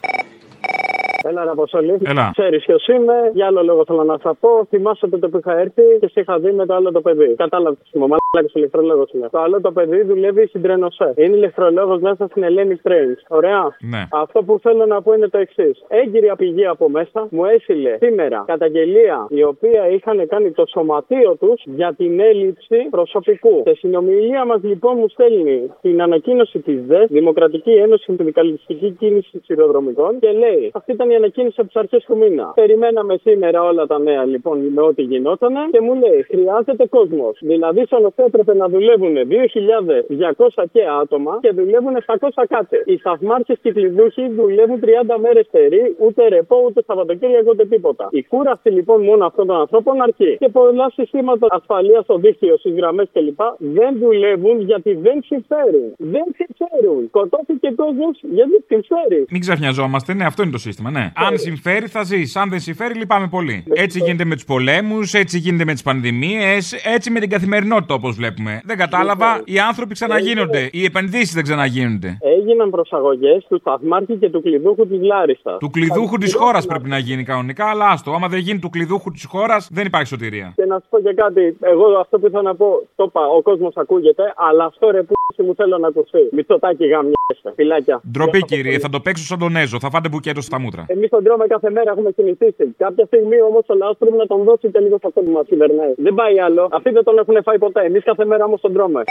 Έλα, ρε Αποστολή. Έλα. Ξέρεις ποιος είμαι, για άλλο λόγο θέλω να σας πω. Θυμάσαι τότε που είχα έρθει και σε είχα δει με το άλλο το παιδί. Κατάλαβες τι μου, μαλάκα ηλεκτρολόγο είναι. Το άλλο το παιδί δουλεύει στην Τρενοσέ. Είναι ηλεκτρολόγος μέσα στην Ελένη Trains. Ωραία. Ναι. Αυτό που θέλω να πω είναι το εξής. Έγκυρη πηγή από μέσα μου έστειλε σήμερα καταγγελία η οποία είχαν κάνει το σωματείο τους για την έλλειψη προσωπικού. Σε συνομιλία μας λοιπόν μου στέλνει την ανακοίνωση της ΔΕΣ, Δημοκρατική Ένωση Συνδικαλιστική Κίνηση Σιδηροδρομικών και λέει αυτή ήταν η ανακοίνωση από τις αρχές του μήνα. Περιμέναμε σήμερα όλα τα νέα λοιπόν με ό,τι γινόταν και μου λέει χρειάζεται κόσμος. Δηλαδή σαν αυτό έπρεπε να δουλεύουν 2.200 και άτομα και δουλεύουν 700 κάτι. Οι σταθμάρχε και οι κλειδούχοι δουλεύουν 30 μέρες περί, ούτε ρεπό, ούτε Σαββατοκύριακο, ούτε τίποτα. Η κούραση λοιπόν μόνο αυτών των ανθρώπων αρκεί. Και πολλά συστήματα ασφαλείας στο δίκτυο, στις γραμμές κλπ. δεν δουλεύουν γιατί δεν συμφέρουν. Δεν συμφέρουν. Σκοτώθηκε κόσμος γιατί συμφέρει. Μην ξαφνιαζόμαστε, ναι, αυτό είναι το σύστημα, ναι. Αν συμφέρει, θα ζεις. Αν δεν συμφέρει, λυπάμαι πολύ. Έτσι γίνεται με τους πολέμους, έτσι γίνεται με τις πανδημίες, έτσι με την καθημερινότητα όπως βλέπουμε. Δεν κατάλαβα, οι άνθρωποι ξαναγίνονται. Οι επενδύσεις δεν ξαναγίνονται. Έγιναν προσαγωγές του σταθμάρχη και του κλειδούχου της Λάριστας. Του κλειδούχου της χώρας πρέπει να γίνει κανονικά, αλλά άστο. Άμα δεν γίνει του κλειδούχου της χώρας, δεν υπάρχει σωτηρία. Και να σου πω και κάτι, εγώ αυτό που ήθελα να πω, το είπα, ο κόσμος ακούγεται, αλλά αυτό ρε που μου θέλω να ακουστεί. Μητσοτάκι γαμιέσαι. Φυλάκια. Ντροπή, κύριε, θα το παίξω σαν τον Έζο. Θα φάτε μπουκέτο στα μούτρα. Εμείς τον τρώμε κάθε μέρα, έχουμε συνηθίσει. Κάποια στιγμή όμως ο λαός πρέπει να τον δώσει και λίγο σε αυτό που μα κυβερνάει. Δεν πάει άλλο. Αυτοί δεν τον έχουν φάει ποτέ. Εμείς κάθε μέρα όμως τον τρώμε.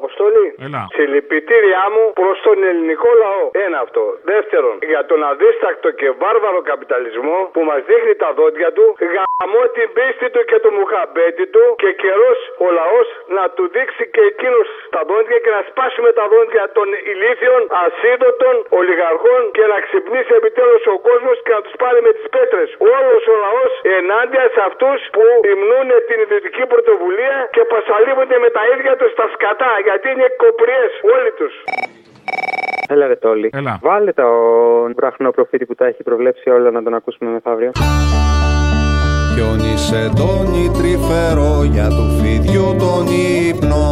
Αποστολή. Έλα. Συλληπιτήριά μου προς τον ελληνικό λαό. Ένα αυτό. Δεύτερον, για τον αδίστακτο και βάρβαρο καπιταλισμό που μας δείχνει τα δόντια του, γαμώ την πίστη του και το μουχαμπέτη του και καιρός ο λαός να του δείξει και εκείνος τα δόντια και να σπάσουμε τα δόντια των ηλίθιων, ασύντοτων, ολιγαρχών και να ξυπνήσει επιτέλους ο κόσμος και να τους πάρει με τις πέτρες. Όλος ο λαός ενάντια σε αυτούς που υμνούν την ιδιωτική πρωτοβουλία και πασαλίβονται με τα ίδια τους τα σκατά γιατί είναι κοπριές όλοι τους. Έλα ρε Τόλι. Έλα. Βάλε τον βραχνό προφήτη που τα έχει προβλέψει όλα να τον ακούσουμε μεθαύριο. Χιόνι σε τόνι τρυφερό για του φιδιού τον ύπνο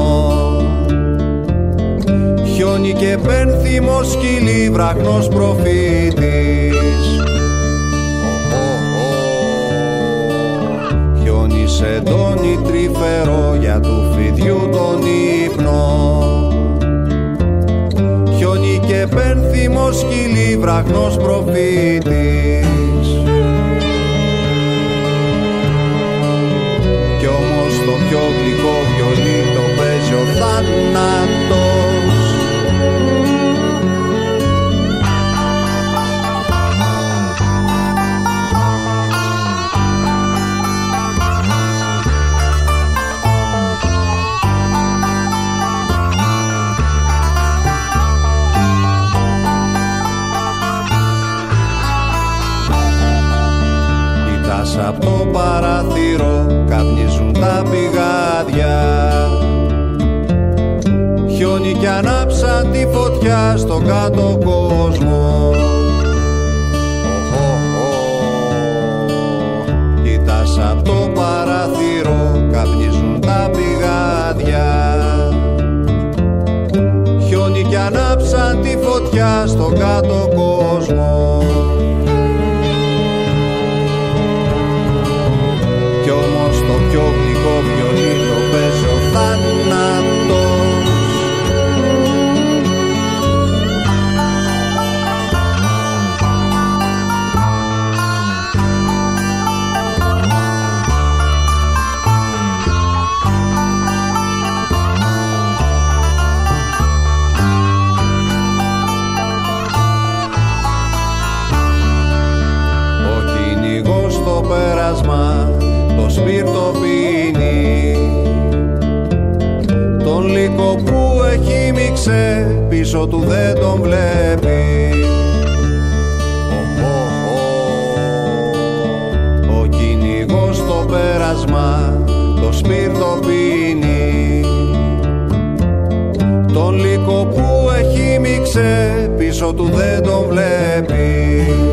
Χιόνι και πένθυμος σκυλί βραχνός προφήτης σε τόνι τρυφερό για του φιδιού τον ύπνο. Χιόνι και πένθυμο σκυλί βραχνός προφήτης. Κι όμως το πιο γλυκό βιολί το παίζει ο θάνατος Κοιτάς απ' το παράθυρο καπνίζουν τα πηγάδια. Χιόνι κι ανάψαν τη φωτιά στον κάτω κόσμο. Κοιτάς απ' το παράθυρο καπνίζουν τα πηγάδια. Χιόνι κι ανάψαν τη φωτιά στον κάτω κόσμο σπίρτο πίνει Τον λύκο που έχει μίξε πίσω του δεν τον βλέπει. Ο κυνηγός στο πέρασμα το σπίρτο πίνει Τον λύκο που έχει μίξε πίσω του δεν τον βλέπει